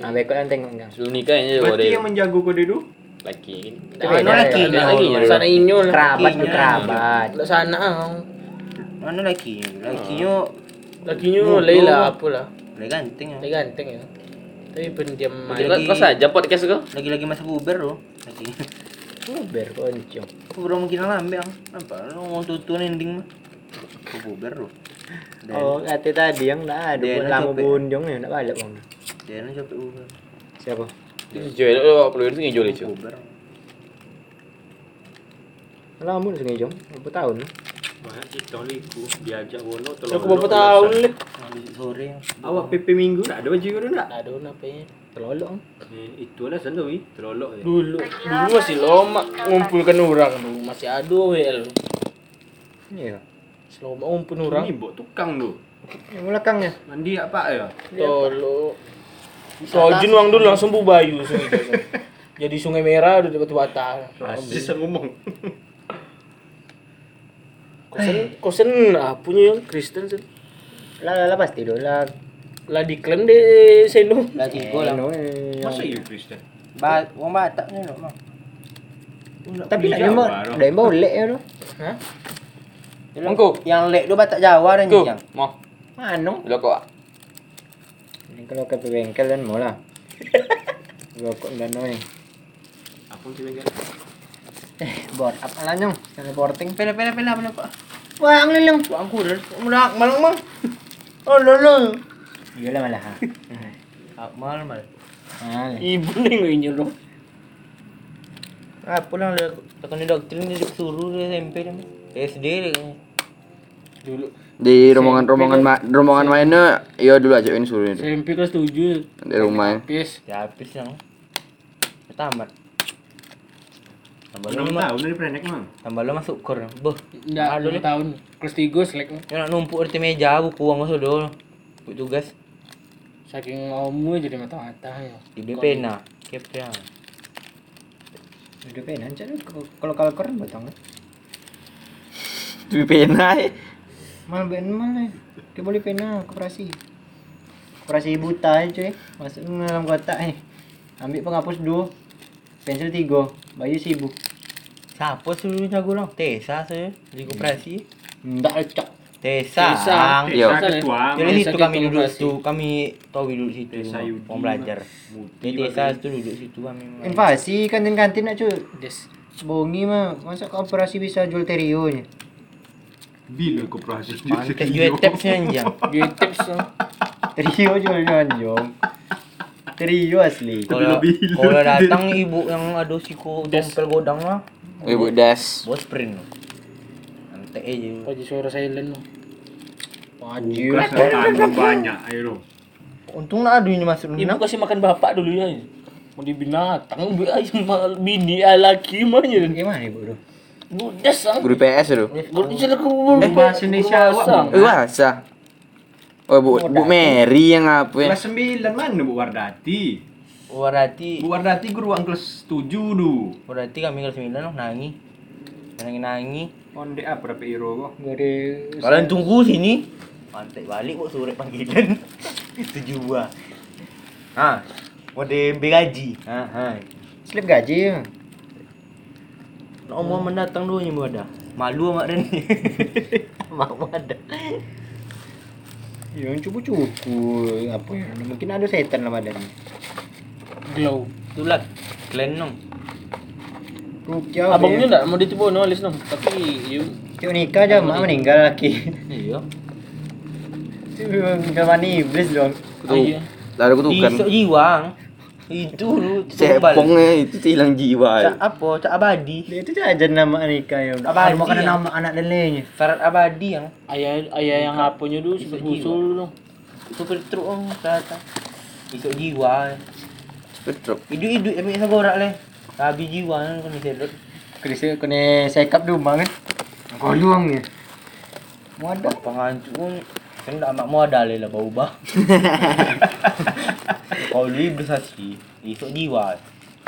[SPEAKER 4] Ah, bekok yang tengok enggak.
[SPEAKER 1] Sebelum nikah ini
[SPEAKER 3] Berarti yang menjago kau dulu?
[SPEAKER 1] laki.
[SPEAKER 4] Itu
[SPEAKER 2] Dah,
[SPEAKER 4] beda,
[SPEAKER 2] laki. Sana inyo lah.
[SPEAKER 4] Kerabat tuh kerabat.
[SPEAKER 2] Lah sana ah.
[SPEAKER 5] Mana laki? Lakinya
[SPEAKER 2] Lakinya
[SPEAKER 5] Bodoh.
[SPEAKER 2] lain lah apa lah.
[SPEAKER 5] lagi ganteng ya.
[SPEAKER 2] Lagi ganteng ya. Tapi pendiam
[SPEAKER 1] Kau
[SPEAKER 2] main.
[SPEAKER 1] kau saja podcast kau.
[SPEAKER 5] Lagi-lagi masa puber loh. Lagi.
[SPEAKER 4] Uber koncong.
[SPEAKER 5] Puber mungkin lambe ang. Nampak lu mau tutun ending mah. Puber loh.
[SPEAKER 4] Oh, kata tadi yang enggak ada
[SPEAKER 5] Dia
[SPEAKER 4] buat
[SPEAKER 5] nak
[SPEAKER 4] lama
[SPEAKER 5] copet.
[SPEAKER 4] bunjong ya enggak balik bang.
[SPEAKER 5] Dia nak capek puber.
[SPEAKER 4] Siapa?
[SPEAKER 1] Jual lu perlu itu jual itu.
[SPEAKER 5] Puber.
[SPEAKER 4] Lama sungai jong, berapa tahun?
[SPEAKER 3] Banyak kita liku diajak wono
[SPEAKER 2] Aku berapa tahun leh?
[SPEAKER 5] Sore.
[SPEAKER 3] Awak PP minggu nak ada baju kau nak?
[SPEAKER 2] Aduh, apa ya?
[SPEAKER 4] Terlalu.
[SPEAKER 3] Eh, itu lah sendiri, terolok ya.
[SPEAKER 2] Dulu, dulu masih lama ngumpulkan orang dulu masih ada WL.
[SPEAKER 4] Iya.
[SPEAKER 2] Selama ngumpul orang.
[SPEAKER 3] Ini bok tukang tu.
[SPEAKER 4] Yang belakangnya.
[SPEAKER 3] Mandi apa ya?
[SPEAKER 2] Tolo. Sojun uang dulu langsung bubayu sungai. Jadi sungai merah udah bata.
[SPEAKER 3] Bisa ngomong.
[SPEAKER 2] Kosen kosen ah punya yang Kristen sen.
[SPEAKER 4] Lah lah lah pasti dulu lah.
[SPEAKER 2] Lah diklaim de seno.
[SPEAKER 5] Lagi gol lah.
[SPEAKER 4] Eh,
[SPEAKER 3] Masa you Kristen?
[SPEAKER 5] Bat, wong Batak ni loh. Mang.
[SPEAKER 4] Tapi
[SPEAKER 3] Di
[SPEAKER 4] nak jumpa,
[SPEAKER 3] Jawa,
[SPEAKER 4] dah yang boleh ya tu.
[SPEAKER 2] Hah?
[SPEAKER 1] Mangko.
[SPEAKER 5] Yang lek tu Batak Jawa dan yang.
[SPEAKER 1] mau.
[SPEAKER 4] Mana?
[SPEAKER 1] Lo kau.
[SPEAKER 4] Ini kalau ke bengkel kan mau lah. Rokok dan noy.
[SPEAKER 3] Apa yang kira
[SPEAKER 4] Eh, buat apa lah nyong? Teleporting.
[SPEAKER 5] Pela pela pela pela pak.
[SPEAKER 4] Wah, ang lilang.
[SPEAKER 5] Tu angku dah. Mudah malang mang. Oh lo lo.
[SPEAKER 4] Iyalah malah ha.
[SPEAKER 5] Mal mal.
[SPEAKER 4] Ah,
[SPEAKER 2] Ibu nih nginyo dong.
[SPEAKER 5] Apa lah dia takkan doktrin dia suruh dia SMP dia. SD dia kayaknya.
[SPEAKER 2] Dulu
[SPEAKER 1] Di rombongan-rombongan ma rombongan mainnya, iya dulu aja ini suruh itu.
[SPEAKER 2] SMP kelas 7
[SPEAKER 1] Di rumah.
[SPEAKER 2] Pis
[SPEAKER 5] Ya habis yang tamat. Tambah lo
[SPEAKER 3] Enam
[SPEAKER 5] ma-
[SPEAKER 3] tahun dari pendek emang.
[SPEAKER 5] tambah lo masuk kor. Boh.
[SPEAKER 2] Enggak, 2
[SPEAKER 5] Lek.
[SPEAKER 2] tahun Kelas 3 selek
[SPEAKER 5] Ya nak numpuk di meja buku uang masuk dulu. Buat tugas
[SPEAKER 2] Saking ngomong jadi mata-mata ya
[SPEAKER 5] di BP nah. Kepnya.
[SPEAKER 4] Udah penan cak kalau kalau keren batang.
[SPEAKER 1] Di pena eh.
[SPEAKER 4] Mal ben mal. Kita boleh pena koperasi. Koperasi buta aja cuy. Masuk dalam kotak nih. Ambil penghapus dua. Pensil tiga. Bayu sibuk.
[SPEAKER 5] Siapa suruh jago lang? Tesa saya di koperasi.
[SPEAKER 4] Enggak cak.
[SPEAKER 5] Tesa.
[SPEAKER 2] Tesa.
[SPEAKER 1] Iya.
[SPEAKER 5] Jadi
[SPEAKER 2] Desa
[SPEAKER 5] situ kami duduk situ, kami tahu duduk situ. Mau belajar. Di desa itu duduk situ kami.
[SPEAKER 4] Invasi kantin-kantin cuy.
[SPEAKER 2] Des
[SPEAKER 4] Bongi mah. Masa koperasi bisa jual terio nya?
[SPEAKER 3] Bila koperasi
[SPEAKER 5] Mantek juga tips anjang.
[SPEAKER 2] Dia tips.
[SPEAKER 4] Terio jual anjong. Terio asli.
[SPEAKER 5] Kalau
[SPEAKER 3] Lebih-lebih.
[SPEAKER 5] kalau datang ibu yang ada
[SPEAKER 2] Des.
[SPEAKER 5] dompel godang mah,
[SPEAKER 1] Ibu Des.
[SPEAKER 5] bos sprint. Antek aja.
[SPEAKER 2] Pagi suara silent
[SPEAKER 4] Wajib.
[SPEAKER 3] Kelas banyak ayo.
[SPEAKER 5] Untung nak adunya masuk
[SPEAKER 2] Ibu kasih makan bapak dulu ya Mau di binatang bini ah, laki mah ya
[SPEAKER 4] Gimana ibu
[SPEAKER 2] ah
[SPEAKER 1] Guru PS itu.
[SPEAKER 2] Guru cara ke
[SPEAKER 4] Eh, bahasa Indonesia.
[SPEAKER 1] Eh, bahasa. Oh, Bu, Bu Mary yang apa ya?
[SPEAKER 3] Kelas 9 mana Bu Wardati?
[SPEAKER 5] Warati,
[SPEAKER 3] Bu Wardati guru ang kelas 7 du.
[SPEAKER 5] Warati kami kelas sembilan loh nangi. Nangi nangi.
[SPEAKER 3] Onde apa berapa iro kok?
[SPEAKER 4] Ada.
[SPEAKER 5] Kalian tunggu sini. Mantek balik kok sore panggilan. Tujuh buah. Ah, mau DB gaji. Ah, ah.
[SPEAKER 4] Slip gaji ya.
[SPEAKER 5] Nak omong mendatang dulu nyu ada. Malu amak dan. Mak ada.
[SPEAKER 4] Yang cupu-cupu apa ya? Mungkin ada setan lah badan.
[SPEAKER 2] Glow
[SPEAKER 5] Itulah kalian nong.
[SPEAKER 4] Rukia.
[SPEAKER 2] Abangnya enggak mau ditipu nulis dong Tapi you
[SPEAKER 4] Tio nikah aja mak meninggal laki.
[SPEAKER 5] Iya.
[SPEAKER 4] Meninggal mani iblis dong.
[SPEAKER 2] Ah, iya.
[SPEAKER 1] Lalu kutukan.
[SPEAKER 5] Isok jiwang. Itu lu
[SPEAKER 1] Cepongnya itu hilang jiwa.
[SPEAKER 5] Cak apa? Cak abadi.
[SPEAKER 4] Dia itu aja nama nikah ya.
[SPEAKER 5] Apa
[SPEAKER 4] makanan
[SPEAKER 5] dia?
[SPEAKER 4] nama anak lainnya.
[SPEAKER 5] Syarat abadi yang
[SPEAKER 2] Ayah ayah yang apanya dulu sebut usul dong
[SPEAKER 5] supir truk om ternyata. Isok jiwa.
[SPEAKER 1] Petruk.
[SPEAKER 5] Hidup-hidup ambil sagorak leh. Habis jiwa kan ni sedot.
[SPEAKER 4] Kena sekap rumah kan. Kau luang ni. Mau ada.
[SPEAKER 5] Pengancu pun kan tak amat modal lah bau bah. Kau li bersasi. Isok jiwa.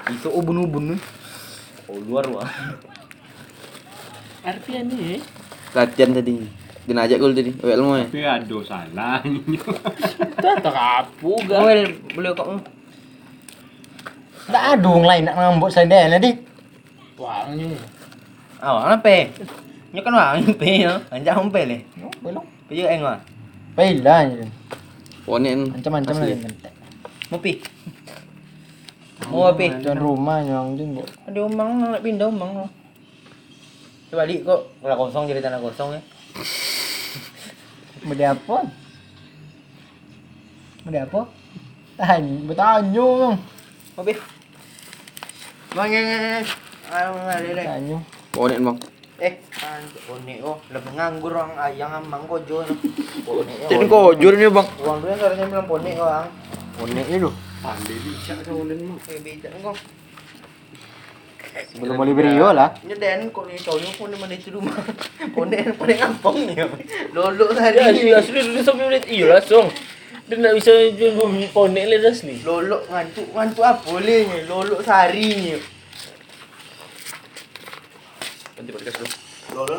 [SPEAKER 5] Isok ubun-ubun. Oh luar wah.
[SPEAKER 2] RP ni eh
[SPEAKER 1] Latihan tadi. Kena ajak gol tadi. Wel mau ya.
[SPEAKER 3] Tapi ada salah.
[SPEAKER 2] Tak tak apa gak
[SPEAKER 5] Well, boleh kok.
[SPEAKER 4] Tak ada orang lain nak ngambut saya dah nanti.
[SPEAKER 2] Wangnya
[SPEAKER 5] Awak apa? Nyo kan wang pe no. Anjak hom pe le.
[SPEAKER 4] Belum.
[SPEAKER 5] Pe je eng wah.
[SPEAKER 4] Pailah je.
[SPEAKER 1] Ponen.
[SPEAKER 4] Macam-macam
[SPEAKER 1] Asli.
[SPEAKER 4] lagi.
[SPEAKER 5] Mau pi. Mau apa?
[SPEAKER 4] Tuan rumah yang jenggot.
[SPEAKER 5] Ada umang nak pindah umang. Coba balik kok. Kalau kosong jadi tanah kosong ya.
[SPEAKER 4] Mau apa? Mau apa? Tanya, bertanya bang.
[SPEAKER 5] Mau pi. Bang yang Ayo deh.
[SPEAKER 4] Tanya.
[SPEAKER 1] Ponen bang.
[SPEAKER 5] Eh, bonek oh, lebih nganggur orang ayang amang kojo. Bonek
[SPEAKER 1] kok jujur nih bang.
[SPEAKER 5] Uang dulu seharusnya bilang bonek orang.
[SPEAKER 4] Bonek ni tu.
[SPEAKER 3] Pandai bijak kau dan mu.
[SPEAKER 5] Eh, bijak kok.
[SPEAKER 4] Belum boleh beri lah.
[SPEAKER 5] Nyeden kok ni tahu ni pun mana itu rumah. Bonek bonek kampung ni. Lolok
[SPEAKER 2] Ya
[SPEAKER 5] tadi.
[SPEAKER 2] asli asli dia sampai menit Iya langsung Dia nak bisa jual ponek le asli
[SPEAKER 5] Lolok ngantuk ngantuk apa boleh ni? Lolok sehari ni.
[SPEAKER 1] Nanti podcast dulu.